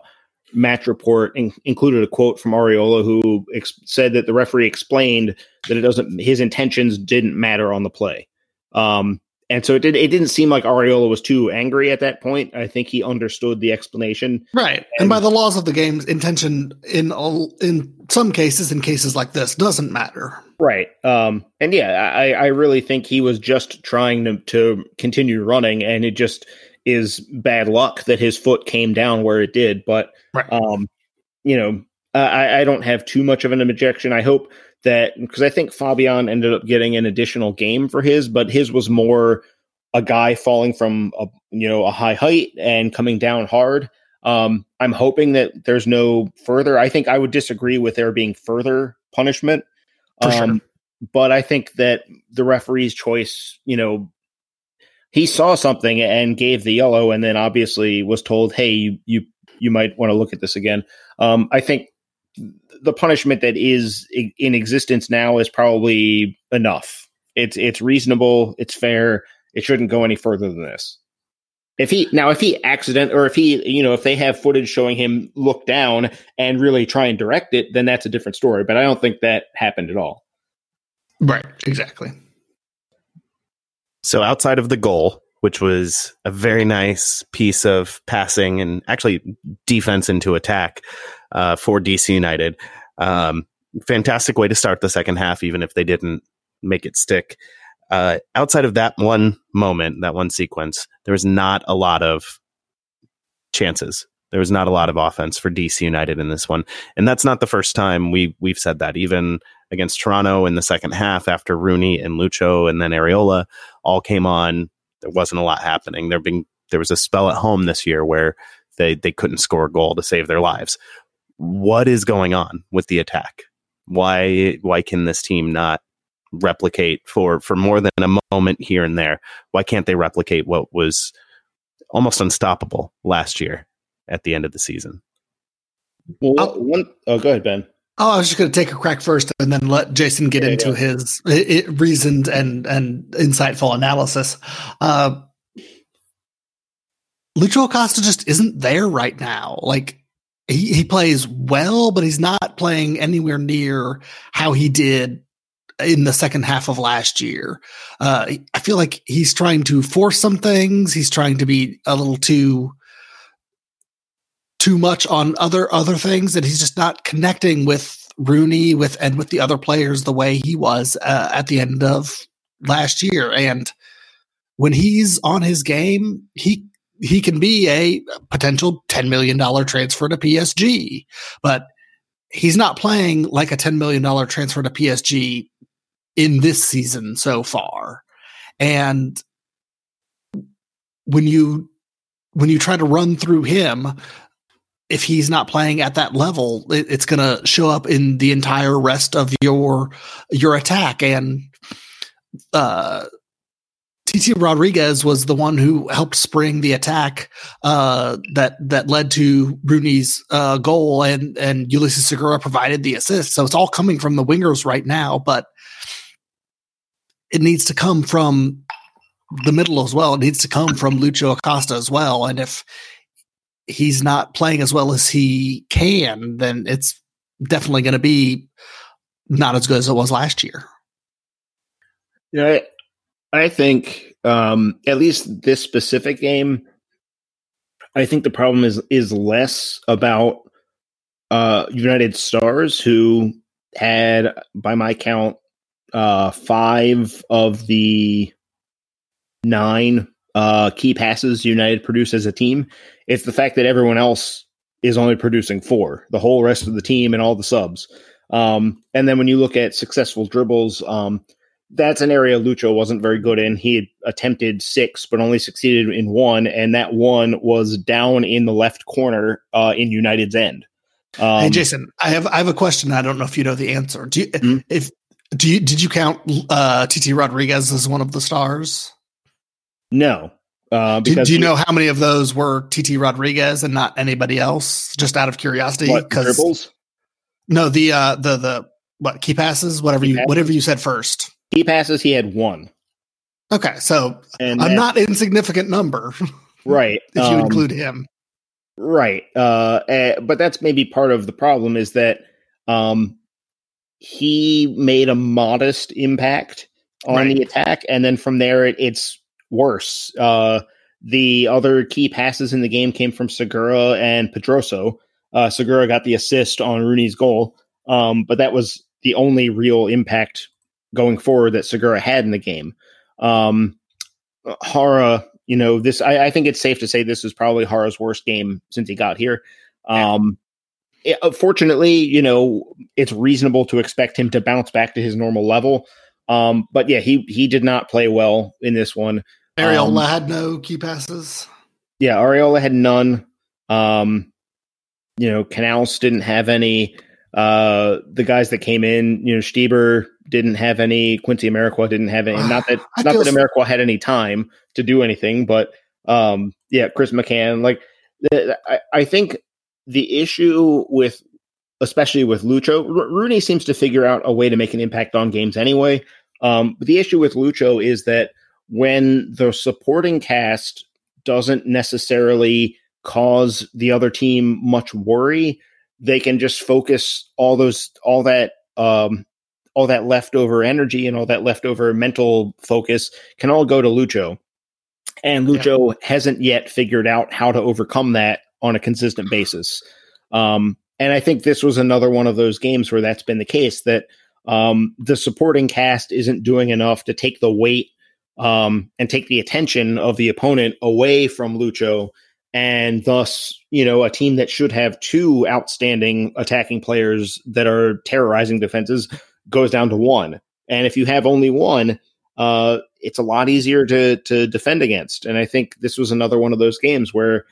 match report in, included a quote from Arriola who ex- said that the referee explained that it doesn't, his intentions didn't matter on the play. Um, and so it did. It didn't seem like Arriola was too angry at that point. I think he understood the explanation. Right, and, and by the laws of the game, intention in all, in some cases, in cases like this, doesn't matter. Right. Um. And yeah, I I really think he was just trying to to continue running, and it just is bad luck that his foot came down where it did. But right. um, you know, I I don't have too much of an objection. I hope that because I think Fabian ended up getting an additional game for his, but his was more a guy falling from a you know a high height and coming down hard. Um, I'm hoping that there's no further. I think I would disagree with there being further punishment. Um, sure. But I think that the referee's choice, you know, he saw something and gave the yellow, and then obviously was told, "Hey, you you, you might want to look at this again." Um, I think the punishment that is in existence now is probably enough. It's it's reasonable. It's fair. It shouldn't go any further than this. If he now, if he accident or if he, you know, if they have footage showing him look down and really try and direct it, then that's a different story. But I don't think that happened at all. Right, exactly. So outside of the goal, which was a very nice piece of passing and actually defense into attack uh, for DC United. Um, fantastic way to start the second half, even if they didn't make it stick. Uh, outside of that one moment, that one sequence, there was not a lot of chances. There was not a lot of offense for DC United in this one, and that's not the first time we we've said that. Even against Toronto in the second half, after Rooney and Lucho and then Arriola all came on, there wasn't a lot happening. There being there was a spell at home this year where they they couldn't score a goal to save their lives. What is going on with the attack? Why why can this team not replicate for for more than a moment here and there? Why can't they replicate what was almost unstoppable last year at the end of the season? Well, oh, one, oh go ahead, Ben. Oh, I was just going to take a crack first, and then let Jason get into his it, it, reasoned and and insightful analysis. Uh, Lucho Acosta just isn't there right now. Like he, he plays well, but he's not playing anywhere near how he did in the second half of last year. Uh, I feel like he's trying to force some things. He's trying to be a little too too much on other other things, and he's just not connecting with Rooney with and with the other players the way he was uh, at the end of last year. And when he's on his game, he he can be a potential $10 million transfer to PSG, but he's not playing like a $10 million transfer to PSG in this season so far. And when you when you try to run through him, if he's not playing at that level, it, it's going to show up in the entire rest of your your attack. And uh, Titi Rodriguez was the one who helped spring the attack uh, that that led to Rooney's uh, goal, and and Ulises Segura provided the assist. So it's all coming from the wingers right now, but it needs to come from the middle as well. It needs to come from Lucho Acosta as well. And if he's not playing as well as he can, then it's definitely going to be not as good as it was last year. Yeah, I think um, at least this specific game, I think the problem is is less about uh, United Stars, who had, by my count, uh, five of the nine uh, key passes United produced as a team. It's the fact that everyone else is only producing four, the whole rest of the team and all the subs. Um, and then when you look at successful dribbles, um, that's an area Lucho wasn't very good in. He had attempted six, but only succeeded in one, and that one was down in the left corner uh, in United's end. Um, hey, Jason, I have I have a question. I don't know if you know the answer. Do you, mm-hmm. if do you did you count uh, Titi Rodriguez as one of the stars? No. Uh, do, do, you know how many of those were Titi Rodriguez and not anybody else? Just out of curiosity, because no, the uh, the the what key passes, whatever key you passes. whatever you said first. Key passes, he had one. Okay, so and a not insignificant number, [laughs] right? if um, you include him, right? Uh, uh, but that's maybe part of the problem is that um, he made a modest impact on right. the attack, and then from there it, it's worse. Uh, the other key passes in the game came from Segura and Pedroso. Uh, Segura got the assist on Rooney's goal, um, but that was the only real impact going forward that Segura had in the game. Um, Jara, you know, this I, I, think it's safe to say this is probably Jara's worst game since he got here. Um, it, uh, fortunately, you know, it's reasonable to expect him to bounce back to his normal level. Um, but yeah, he he did not play well in this one. Arriola um, had no key passes. Yeah, Arriola had none. Um, you know, Canouse didn't have any. Uh, the guys that came in, you know, Stieber didn't have any. Quincy Amarikwa didn't have any. Not that [sighs] not that Amarikwa had any time to do anything, but um, yeah, Chris McCann. Like, the, I, I think the issue with especially with Lucho. R- Rooney seems to figure out a way to make an impact on games anyway. Um, but the issue with Lucho is that when the supporting cast doesn't necessarily cause the other team much worry, they can just focus all those all that um, all that leftover energy and all that leftover mental focus can all go to Lucho. And Lucho yeah. hasn't yet figured out how to overcome that on a consistent basis. Um, and I think this was another one of those games where that's been the case that um, the supporting cast isn't doing enough to take the weight um, and take the attention of the opponent away from Lucho. And thus, you know, a team that should have two outstanding attacking players that are terrorizing defenses goes down to one. And if you have only one, uh, it's a lot easier to to defend against. And I think this was another one of those games where,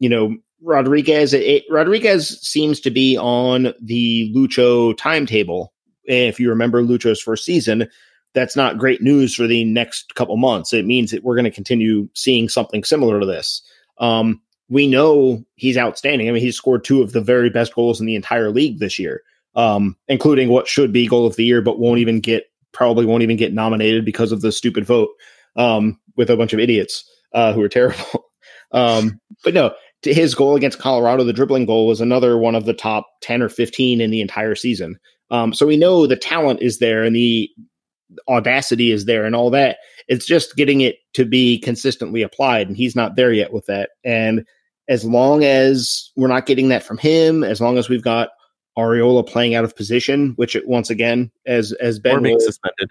you know, Rodriguez it, Rodriguez seems to be on the Lucho timetable. If you remember Lucho's first season, that's not great news for the next couple months. It means that we're going to continue seeing something similar to this. Um, we know he's outstanding. I mean, he's scored two of the very best goals in the entire league this year, um, including what should be goal of the year, but won't even get probably won't even get nominated because of the stupid vote um, with a bunch of idiots uh, who are terrible. [laughs] um, but no, his goal against Colorado, the dribbling goal, was another one of the top ten or fifteen in the entire season. Um, so we know the talent is there and the audacity is there and all that. It's just getting it to be consistently applied, and he's not there yet with that. And as long as we're not getting that from him, as long as we've got Arriola playing out of position, which it, once again, as as Ben or being will, suspended,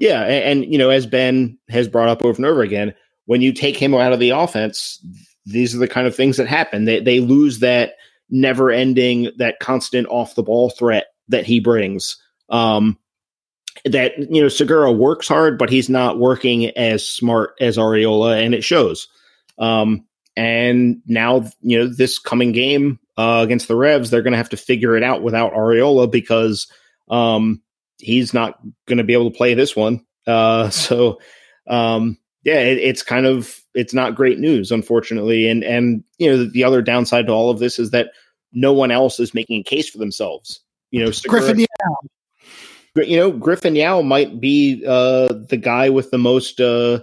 yeah, and, and you know, as Ben has brought up over and over again, when you take him out of the offense, these are the kind of things that happen. They they lose that never ending, that constant off the ball threat that he brings. Um, that you know Segura works hard, but he's not working as smart as Arriola, and it shows. Um, and now you know this coming game uh, against the Revs, they're going to have to figure it out without Arriola because um, he's not going to be able to play this one. Uh, [laughs] so um, yeah, it, it's kind of it's not great news, unfortunately. And and you know the other downside to all of this is that no one else is making a case for themselves. You know, Segura, Griffin, yeah you know, Griffin Yow might be uh, the guy with the most uh,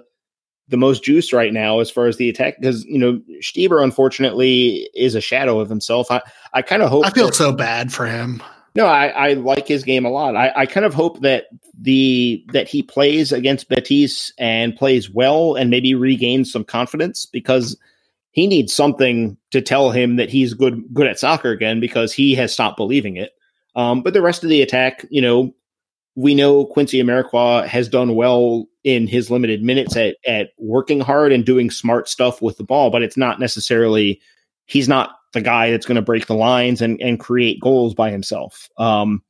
the most juice right now as far as the attack because you know Stieber unfortunately is a shadow of himself. I I kind of hope I feel that, so bad for him. No, I, I like his game a lot. I, I kind of hope that the that he plays against Betis and plays well and maybe regains some confidence because he needs something to tell him that he's good good at soccer again because he has stopped believing it. Um, but the rest of the attack, you know, we know Quincy Amarikwa has done well in his limited minutes at, at working hard and doing smart stuff with the ball, but it's not necessarily he's not the guy that's going to break the lines and, and create goals by himself. Um,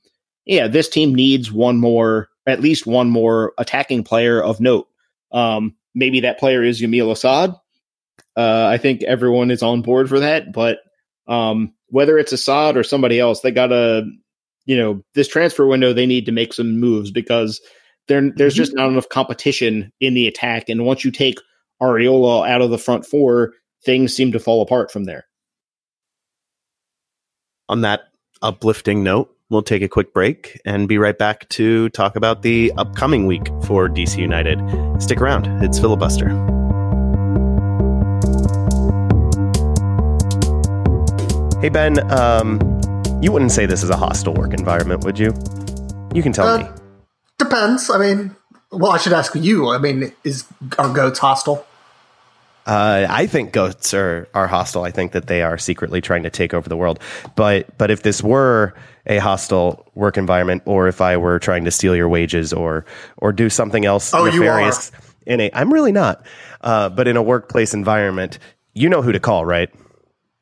yeah, this team needs one more, at least one more attacking player of note. Um, maybe that player is Yamil Asad. Uh, I think everyone is on board for that, but um, whether it's Asad or somebody else, they got to you know this transfer window they need to make some moves because there there's mm-hmm. just not enough competition in the attack. And once you take Arriola out of the front four things seem to fall apart from there. On that uplifting note we'll take a quick break and be right back to talk about the upcoming week for DC United. Stick around. It's filibuster. Hey Ben, um, you wouldn't say this is a hostile work environment, would you? You can tell uh, me. Depends. I mean, well, I should ask you. I mean, is are goats hostile? Uh, I think goats are are hostile. I think that they are secretly trying to take over the world. But but if this were a hostile work environment, or if I were trying to steal your wages, or or do something else oh, nefarious in a, I'm really not. Uh, but in a workplace environment, you know who to call, right?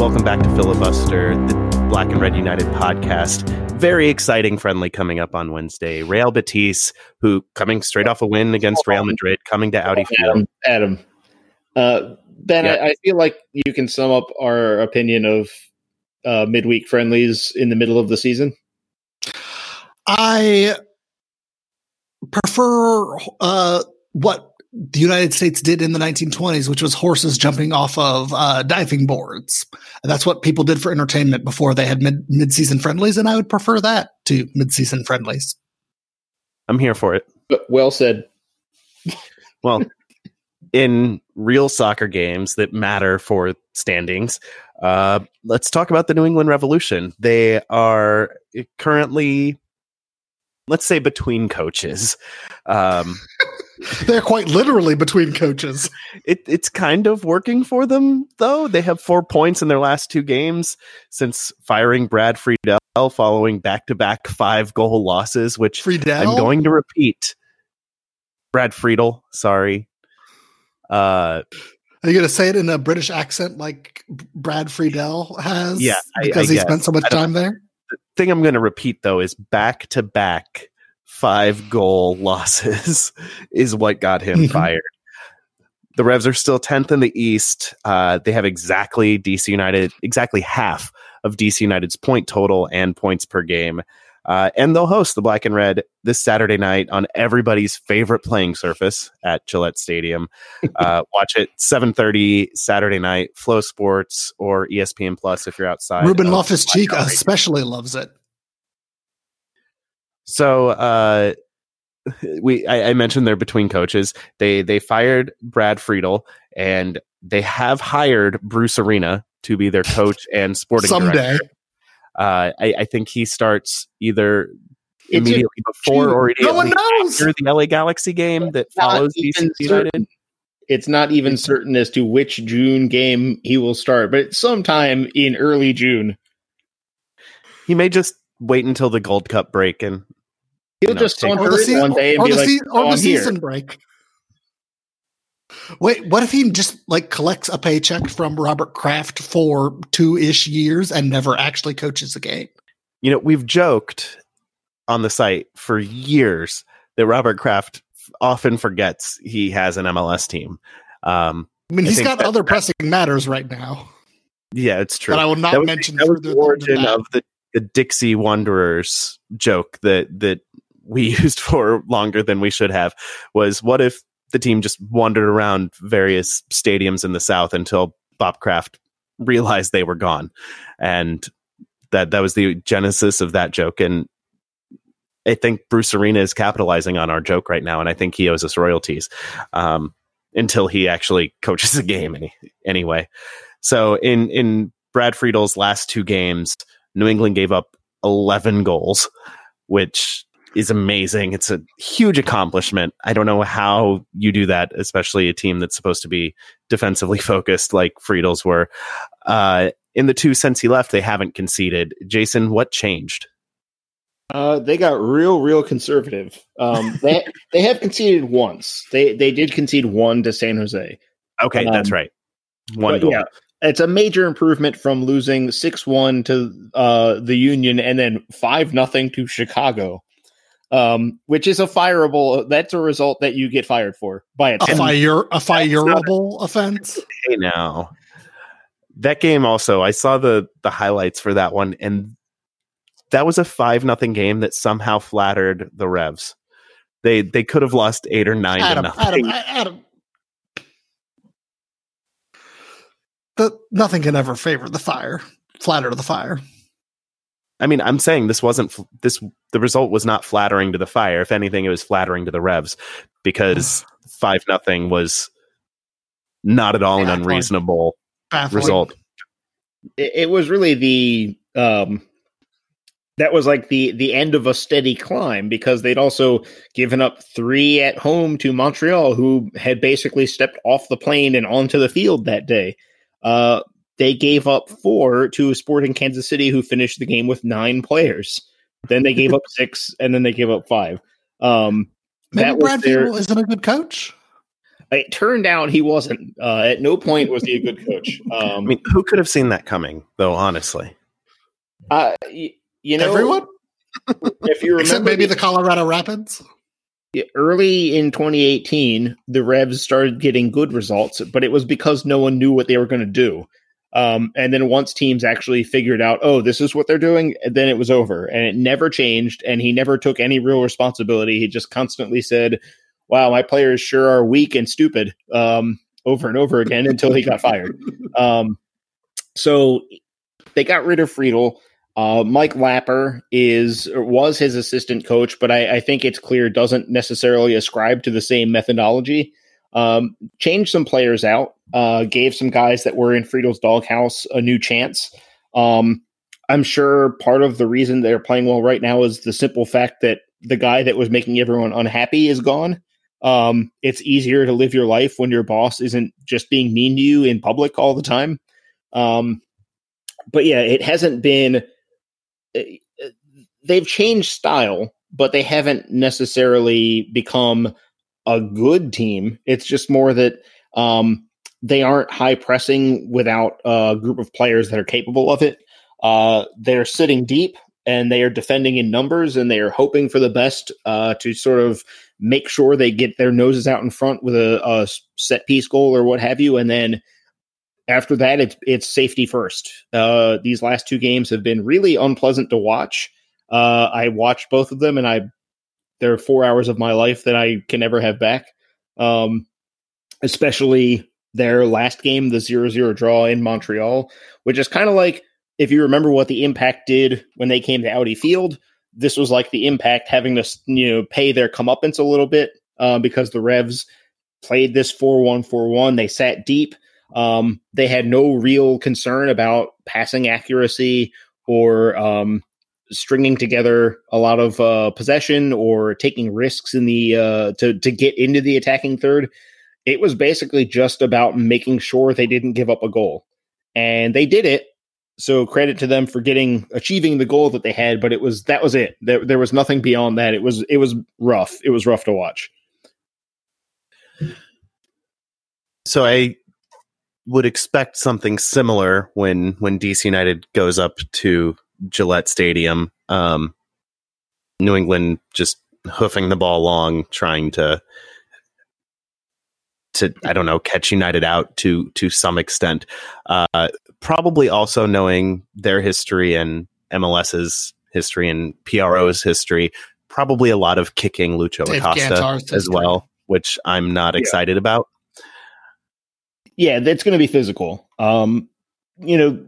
Welcome back to Filibuster, the Black and Red United podcast. Very exciting friendly coming up on Wednesday. Real Betis, who coming straight off a win against Real Madrid, coming to Audi Field. Adam, Adam. Uh, Ben, Yeah. I, I feel like you can sum up our opinion of uh, midweek friendlies in the middle of the season. I prefer uh, what the United States did in the 1920s, which was horses jumping off of uh, diving boards. And that's what people did for entertainment before they had mid mid-season friendlies, and I would prefer that to mid-season friendlies. I'm here for it. But well said. [laughs] Well, in real soccer games that matter for standings, uh, let's talk about the New England Revolution. They are currently, let's say, between coaches. Um, [laughs] They're quite literally between coaches. it, it's kind of working for them, though. They have four points in their last two games since firing Brad Friedel following back to back five goal losses, which Friedel. I'm going to repeat. Brad Friedel, sorry. Uh, Are you going to say it in a British accent like Brad Friedel has? Yeah, I- because I he guess. spent so much time there. The thing I'm going to repeat though is back to back five goal [laughs] losses is what got him Mhm. fired. The Revs are still 10th in the East. Uh, they have exactly DC United, exactly half of DC United's point total and points per game. Uh, and they'll host the Black and Red this Saturday night on everybody's favorite playing surface at Gillette Stadium. [laughs] Uh, watch it 7:30 Saturday night, FloSports or ESPN Plus if you're outside. Ruben of Loftus Cheek especially loves it. So uh, [laughs] we I, I mentioned they're between coaches. They they fired Brad Friedel and they have hired Bruce Arena to be their coach [laughs] and sporting Someday. director. Uh, I, I think he starts either It's immediately before or No one immediately knows. after the LA Galaxy game that not follows DC United. certain. It's not even certain as to which June game he will start, but sometime in early June. He may just wait until the Gold Cup break and He'll No, just take- saunter Or the, in one day and or be the, like, se- "Oh, or the I'm here." season break. Wait, what if he just like collects a paycheck from Robert Kraft for two ish years and never actually coaches a game? you know, we've joked on the site for years that Robert Kraft often forgets he has an MLS team. Um, I mean, I he's think got that- other pressing matters right now yeah, it's true. that I will not that was, mention that was the origin of the, the Dixie Wanderers joke that that we [laughs] used for longer than we should have. Was what if the team just wandered around various stadiums in the South until Bob Kraft realized they were gone, and that that was the genesis of that joke. And I think Bruce Arena is capitalizing on our joke right now, and I think he owes us royalties um, until he actually coaches a game any, anyway. So in in Brad Friedel's last two games, New England gave up 11 goals, which is amazing. It's a huge accomplishment. I don't know how you do that, especially a team that's supposed to be defensively [laughs] focused like Friedel's were. Uh, in the two since he left, they haven't conceded. Jason, what changed? Uh, they got real, real conservative. Um, [laughs] they they have conceded once. They they did concede one to San Jose. Okay, Um, that's right. One goal. yeah, it's a major improvement from losing six one to uh, the Union and then five nothing to Chicago, um, which is a fireable. That's a result that you get fired for by a itself. fire a fireable [laughs] offense. Hey now. That game also, I saw the the highlights for that one, and that was a five nothing game that somehow flattered the Revs. They they could have lost eight or nine Adam, to nothing. Adam, Adam. The nothing can ever favor the fire. Flatter the fire. I mean, I'm saying this wasn't f- this. The result was not flattering to the Fire. If anything, it was flattering to the Revs because five nothing was not at all an unreasonable Baffling. result. it, it was really the um that was like the the end of a steady climb because they'd also given up three at home to Montreal, who had basically stepped off the plane and onto the field that day. Uh, they gave up four to Sporting Kansas City, who finished the game with nine players. Then they gave up [laughs] six, and then they gave up five. Um, Maybe that was Brad their- Friedel isn't a good coach. it turned out he wasn't. Uh, at no point was he a good coach. [laughs] I Um, mean, who could have seen that coming, though? Honestly, uh, y- you know, Everyone, if you [laughs] remember, except maybe the Colorado Rapids. early in 2018, the Revs started getting good results, but it was because no one knew what they were going to do. Um, and then once teams actually figured out, oh, this is what they're doing, then it was over, and it never changed. And he never took any real responsibility. He just constantly said, "Wow, my players sure are weak and stupid," um, over and over again until he got fired. [laughs] Um, so they got rid of Friedel. Uh, Mike Lapper is was his assistant coach, but I, I think it's clear doesn't necessarily ascribe to the same methodology. Um, changed some players out, uh, gave some guys that were in Friedel's doghouse a new chance. Um, I'm sure part of the reason they're playing well right now is the simple fact that the guy that was making everyone unhappy is gone. Um, it's easier to live your life when your boss isn't just being mean to you in public all the time. Um, but yeah, it hasn't been. uh, They've changed style, but they haven't necessarily become a good team. It's just more that um, they aren't high pressing without a group of players that are capable of it. Uh, they're sitting deep and they are defending in numbers and they are hoping for the best uh, to sort of make sure they get their noses out in front with a, a set piece goal or what have you. And then after that, it's it's safety first. Uh, these last two games have been really unpleasant to watch. Uh, I watched both of them, and I there are four hours of my life that I can never have back. Um, especially their last game, the 0-0 draw in Montreal, which is kind of like if you remember what the Impact did when they came to Audi Field. This was like the Impact having to you know pay their comeuppance a little bit uh, because the Revs played this 4-1-4-1. They sat deep. Um, they had no real concern about passing accuracy or um, stringing together a lot of uh, possession or taking risks in the uh, to to get into the attacking third. It was basically just about making sure they didn't give up a goal, and they did it. So credit to them for getting achieving the goal that they had, but it was that was it. There, there was nothing beyond that. It was it was rough. It was rough to watch. so I would expect something similar when when DC United goes up to Gillette Stadium. Um, New England just hoofing the ball long, trying to to I don't know catch United out to to some extent. Uh, probably also knowing their history and MLS's history and PRO's history. Probably a lot of kicking Lucho Dave Acosta Gantar's as well, which I'm not Yeah. excited about. yeah, that's going to be physical. Um, you know,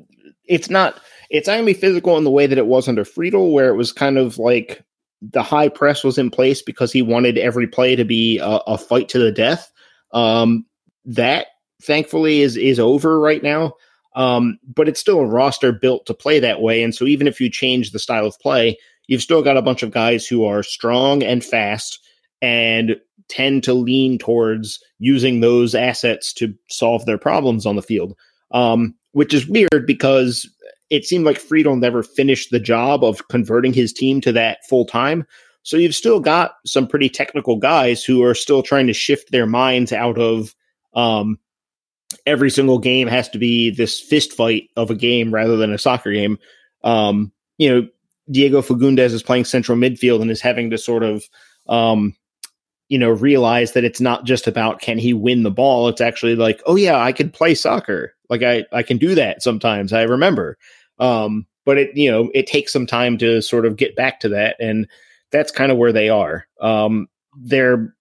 it's not it's not going to be physical in the way that it was under Friedel, where it was kind of like the high press was in place because he wanted every play to be a, a fight to the death. Um, that thankfully is is over right now. Um, but it's still a roster built to play that way, and so even if you change the style of play, you've still got a bunch of guys who are strong and fast and tend to lean towards using those assets to solve their problems on the field. Um, which is weird because it seemed like Friedel never finished the job of converting his team to that full time. So you've still got some pretty technical guys who are still trying to shift their minds out of um, every single game has to be this fist fight of a game rather than a soccer game. Um, you know, Diego Fagundez is playing central midfield and is having to sort of um, you know realize that it's not just about can he win the ball it's actually like oh yeah i could play soccer like i i can do that sometimes i remember um but it you know it takes some time to sort of get back to that and that's kind of where they are um their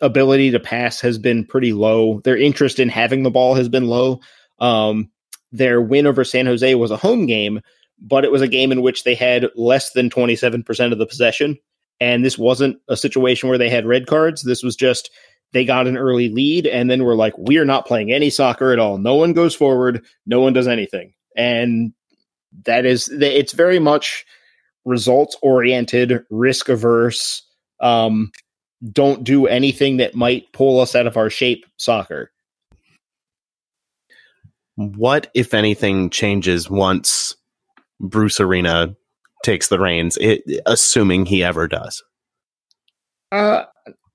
ability to pass has been pretty low their interest in having the ball has been low um their win over san jose was a home game but it was a game in which they had less than 27% of the possession and this wasn't a situation where they had red cards. This was just they got an early lead and then we're like, we are not playing any soccer at all. No one goes forward. No one does anything. And that is, it's very much results oriented, risk averse. Um, don't do anything that might pull us out of our shape soccer. what, if anything, changes once Bruce Arena takes the reins, it, assuming he ever does? Uh,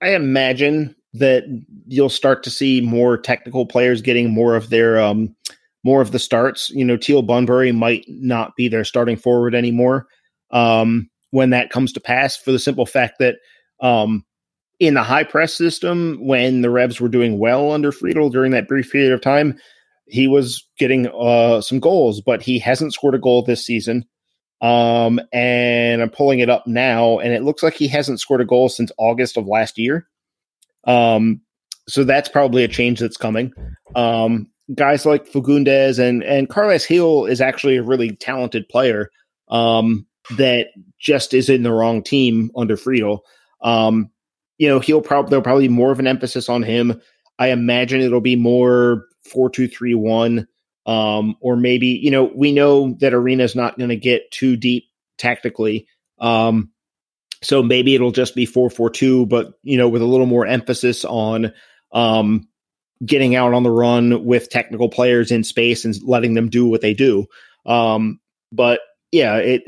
I imagine that you'll start to see more technical players getting more of their um, more of the starts. You know, Teal Bunbury might not be their starting forward anymore um, when that comes to pass, for the simple fact that um, in the high press system, when the Revs were doing well under Friedel during that brief period of time, he was getting uh, some goals, but he hasn't scored a goal this season. Um, and I'm pulling it up now, and it looks like he hasn't scored a goal since August of last year. Um, so that's probably a change that's coming. Um, guys like Fagundez and and Carles Gil is actually a really talented player um, that just is in the wrong team under Friedel. Um, you know, he'll probably there'll probably be more of an emphasis on him. I imagine it'll be more four two three one, um, or maybe you know we know that Arena's not going to get too deep tactically. Um, so maybe it'll just be 442, but you know, with a little more emphasis on um, getting out on the run with technical players in space and letting them do what they do. Um, but yeah, it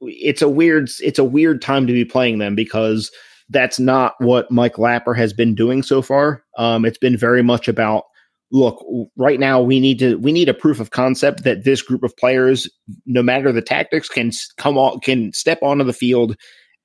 it's a weird it's a weird time to be playing them because that's not what Mike Lapper has been doing so far. Um, it's been very much about look right now we need to we need a proof of concept that this group of players no matter the tactics can come on can step onto the field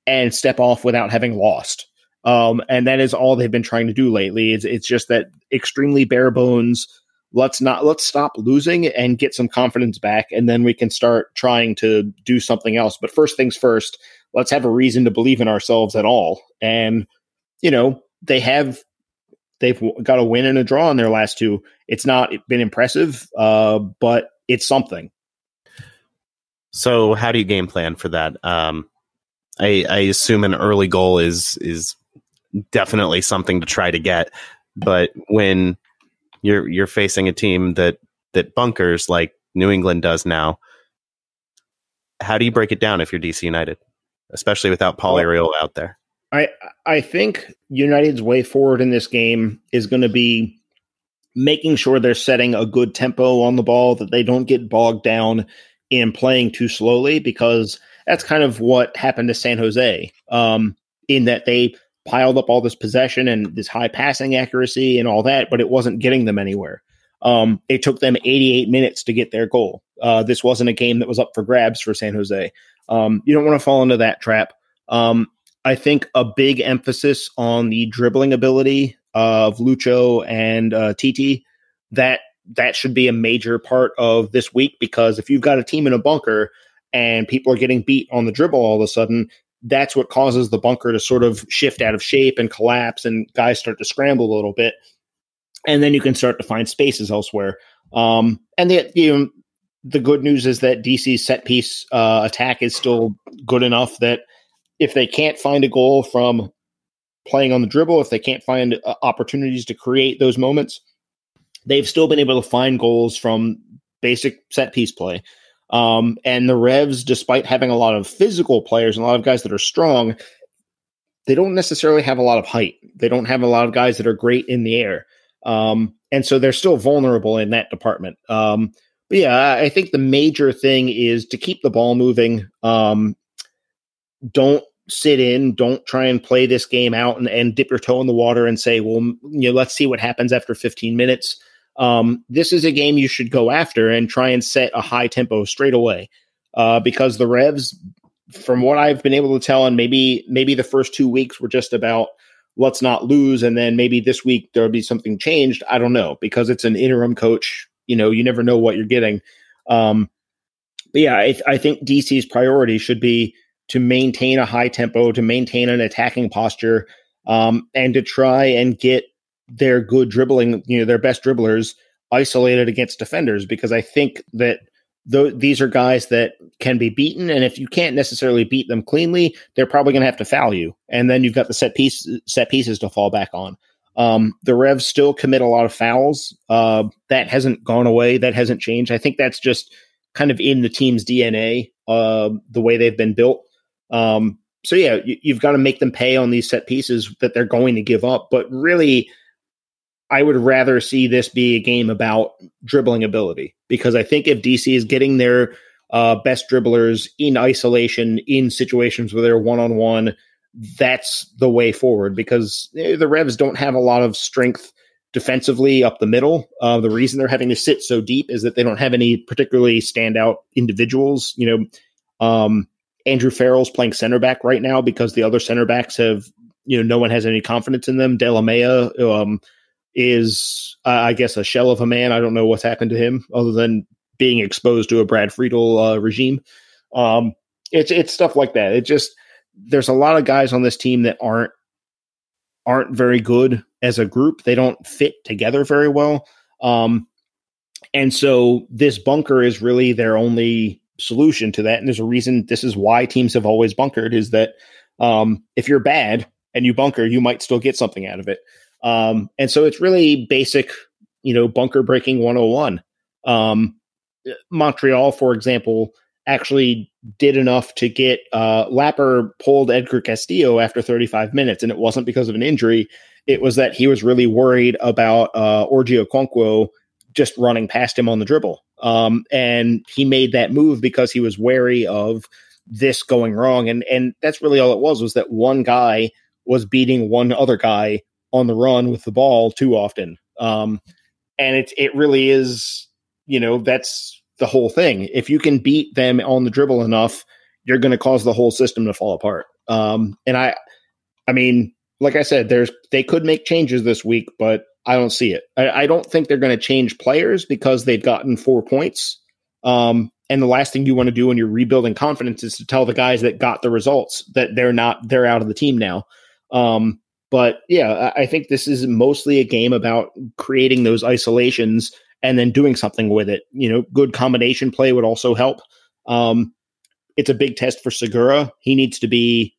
and step off without having lost. Um, and that is all they've been trying to do lately. It's, it's just that extremely bare bones. Let's not let's stop losing and get some confidence back, and then we can start trying to do something else. But first things first, let's have a reason to believe in ourselves at all. And you know they have they've got a win and a draw in their last two. It's not been impressive, uh, but it's something. So, how do you game plan for that? Um, I, I assume an early goal is is definitely something to try to get. But when you're you're facing a team that that bunkers like New England does now, how do you break it down if you're DC United, especially without Paul Arriola out there? I I think United's way forward in this game is going to be making sure they're setting a good tempo on the ball, that they don't get bogged down in playing too slowly, because that's kind of what happened to San Jose, um, in that they piled up all this possession and this high passing accuracy and all that, but it wasn't getting them anywhere. Um, it took them 88 minutes to get their goal. Uh, this wasn't a game that was up for grabs for San Jose. Um, you don't want to fall into that trap. Um, I think a big emphasis on the dribbling ability of Lucho and uh, Titi that that should be a major part of this week because if you've got a team in a bunker and people are getting beat on the dribble all of a sudden, that's what causes the bunker to sort of shift out of shape and collapse, and guys start to scramble a little bit. And then you can start to find spaces elsewhere. Um, and the you know, the good news is that DC's set piece uh, attack is still good enough that if they can't find a goal from playing on the dribble, if they can't find uh, opportunities to create those moments, they've still been able to find goals from basic set piece play. Um, and the Revs, despite having a lot of physical players and a lot of guys that are strong, they don't necessarily have a lot of height. They don't have a lot of guys that are great in the air. Um, and so they're still vulnerable in that department. Um, but yeah, I think the major thing is to keep the ball moving. Um, don't sit in. Don't try and play this game out and, and dip your toe in the water and say, well, you know, let's see what happens after 15 minutes um, this is a game you should go after and try and set a high tempo straight away. Uh, because the Revs, from what I've been able to tell, and maybe maybe the first two weeks were just about let's not lose, and then maybe this week there'll be something changed. I don't know because it's an interim coach. You know, you never know what you're getting. Um, but yeah, I, I think DC's priority should be to maintain a high tempo, to maintain an attacking posture, um, and to try and get their good dribbling, you know, their best dribblers isolated against defenders because I think that th- these are guys that can be beaten, and if you can't necessarily beat them cleanly, they're probably going to have to foul you, and then you've got the set piece set pieces to fall back on. Um, the Revs still commit a lot of fouls. Uh, that hasn't gone away. That hasn't changed. I think that's just kind of in the team's DNA, uh, the way they've been built. Um, so yeah, you, have got to make them pay on these set pieces that they're going to give up. But really, I would rather see this be a game about dribbling ability because I think if DC is getting their uh, best dribblers in isolation in situations where they're one on one, that's the way forward because eh, the Revs don't have a lot of strength defensively up the middle. Uh, the reason they're having to sit so deep is that they don't have any particularly standout individuals. You know, um, Andrew Farrell's playing center back right now because the other center backs have, you know, no one has any confidence in them. Delamea um, is, uh, I guess, a shell of a man. I don't know what's happened to him other than being exposed to a Brad Friedel uh, regime. Um, it's it's stuff like that. It just there's a lot of guys on this team that aren't aren't very good as a group. They don't fit together very well. Um, and so this bunker is really their only solution to that. And there's a reason this is why teams have always bunkered is that um, if you're bad and you bunker, you might still get something out of it. Um, and so it's really basic, you know, bunker breaking 101. Um, Montreal, for example, actually did enough to get uh, Lapper pulled Edgar Castillo after 35 minutes, and it wasn't because of an injury. It was that he was really worried about uh, Orji Okonkwo just running past him on the dribble. Um, and he made that move because he was wary of this going wrong. And and that's really all it was was that one guy was beating one other guy on the run with the ball too often. Um, and it it really is, you know, that's the whole thing. If you can beat them on the dribble enough, you're going to cause the whole system to fall apart. Um, and I, I mean, like I said, there's they could make changes this week, but I don't see it. I, I don't think they're going to change players because they've gotten four points. Um, and the last thing you want to do when you're rebuilding confidence is to tell the guys that got the results that they're not they're out of the team now. Um, but yeah, I, think this is mostly a game about creating those isolations and then doing something with it. You know, good combination play would also help. Um, it's a big test for Segura. He needs to be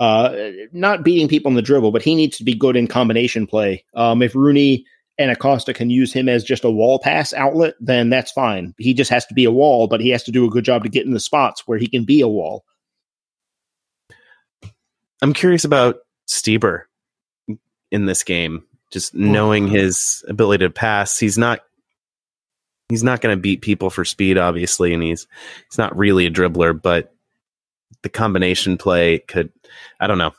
uh, not beating people in the dribble, but he needs to be good in combination play. Um, if Rooney and Acosta can use him as just a wall pass outlet, then that's fine. He just has to be a wall, but he has to do a good job to get in the spots where he can be a wall. I'm curious about Stieber in this game. Just hmm. knowing his ability to pass, he's not he's not going to beat people for speed, obviously, and he's he's not really a dribbler, but the combination play could, I don't know,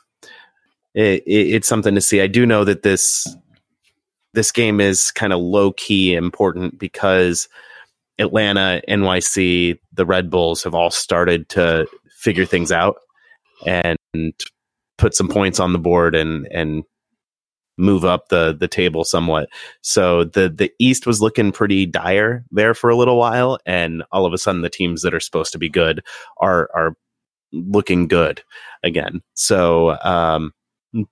it, it, it's something to see. I do know that this this game is kind of low key important because Atlanta, NYC, the Red Bulls have all started to figure things out and put some points on the board and and move up the the table somewhat. So the the East was looking pretty dire there for a little while, and all of a sudden the teams that are supposed to be good are are looking good again. So um,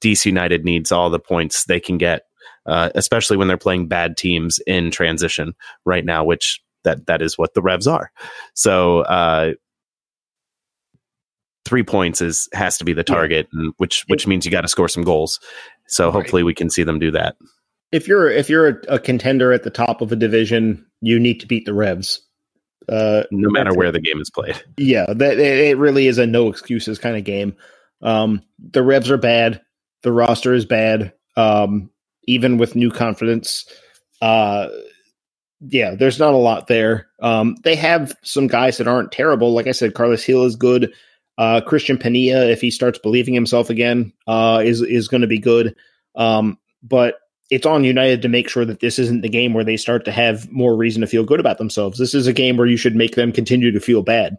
DC United needs all the points they can get, uh, especially when they're playing bad teams in transition right now, which that that is what the Revs are. So uh, three points is has to be the target, yeah. which which means you got to score some goals. So right. hopefully we can see them do that. If you're if you're a, a, contender at the top of a division, you need to beat the Revs. Uh, no matter where the game is played. Yeah, that it really is a no excuses kind of game. Um, the Revs are bad. The roster is bad. Um, even with new confidence, uh, yeah, there's not a lot there. Um, they have some guys that aren't terrible. Like I said, Carlos Gil is good. Uh, Cristian Penilla, if he starts believing himself again, uh, is is going to be good. Um, but it's on United to make sure that this isn't the game where they start to have more reason to feel good about themselves. This is a game where you should make them continue to feel bad.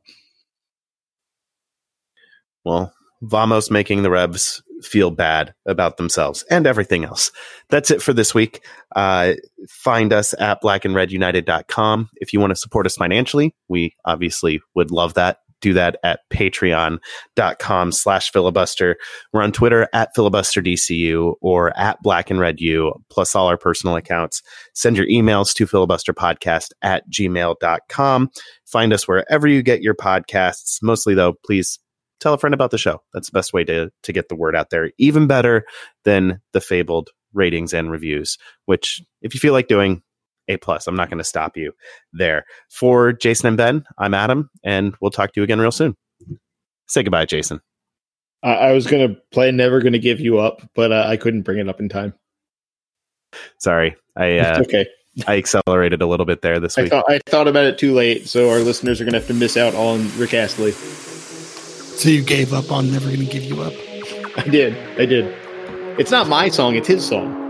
Well, Vamos making the Revs feel bad about themselves and everything else. That's it for this week. Uh, find us at blackandredunited.com. If you want to support us financially, we obviously would love that do that at patreon.com slash filibuster. We're on Twitter at filibusterdcu or at black and red u, plus all our personal accounts. Send your emails to filibusterpodcast at gmail.com. Find us wherever you get your podcasts. Mostly though, please tell a friend about the show. That's the best way to, to get the word out there. Even better than the fabled ratings and reviews, which if you feel like doing, a plus. I'm not going to stop you there. For Jason and Ben, I'm Adam, and we'll talk to you again real soon. Say goodbye, Jason. I was going to play Never Going to Give You Up, but uh, I couldn't bring it up in time. Sorry. I uh, okay. I accelerated a little bit there this I week. thought I thought about it too late, so our listeners are going to have to miss out on Rick Astley. So you gave up on Never Gonna Give You Up? I did. I did. It's not my song; it's his song.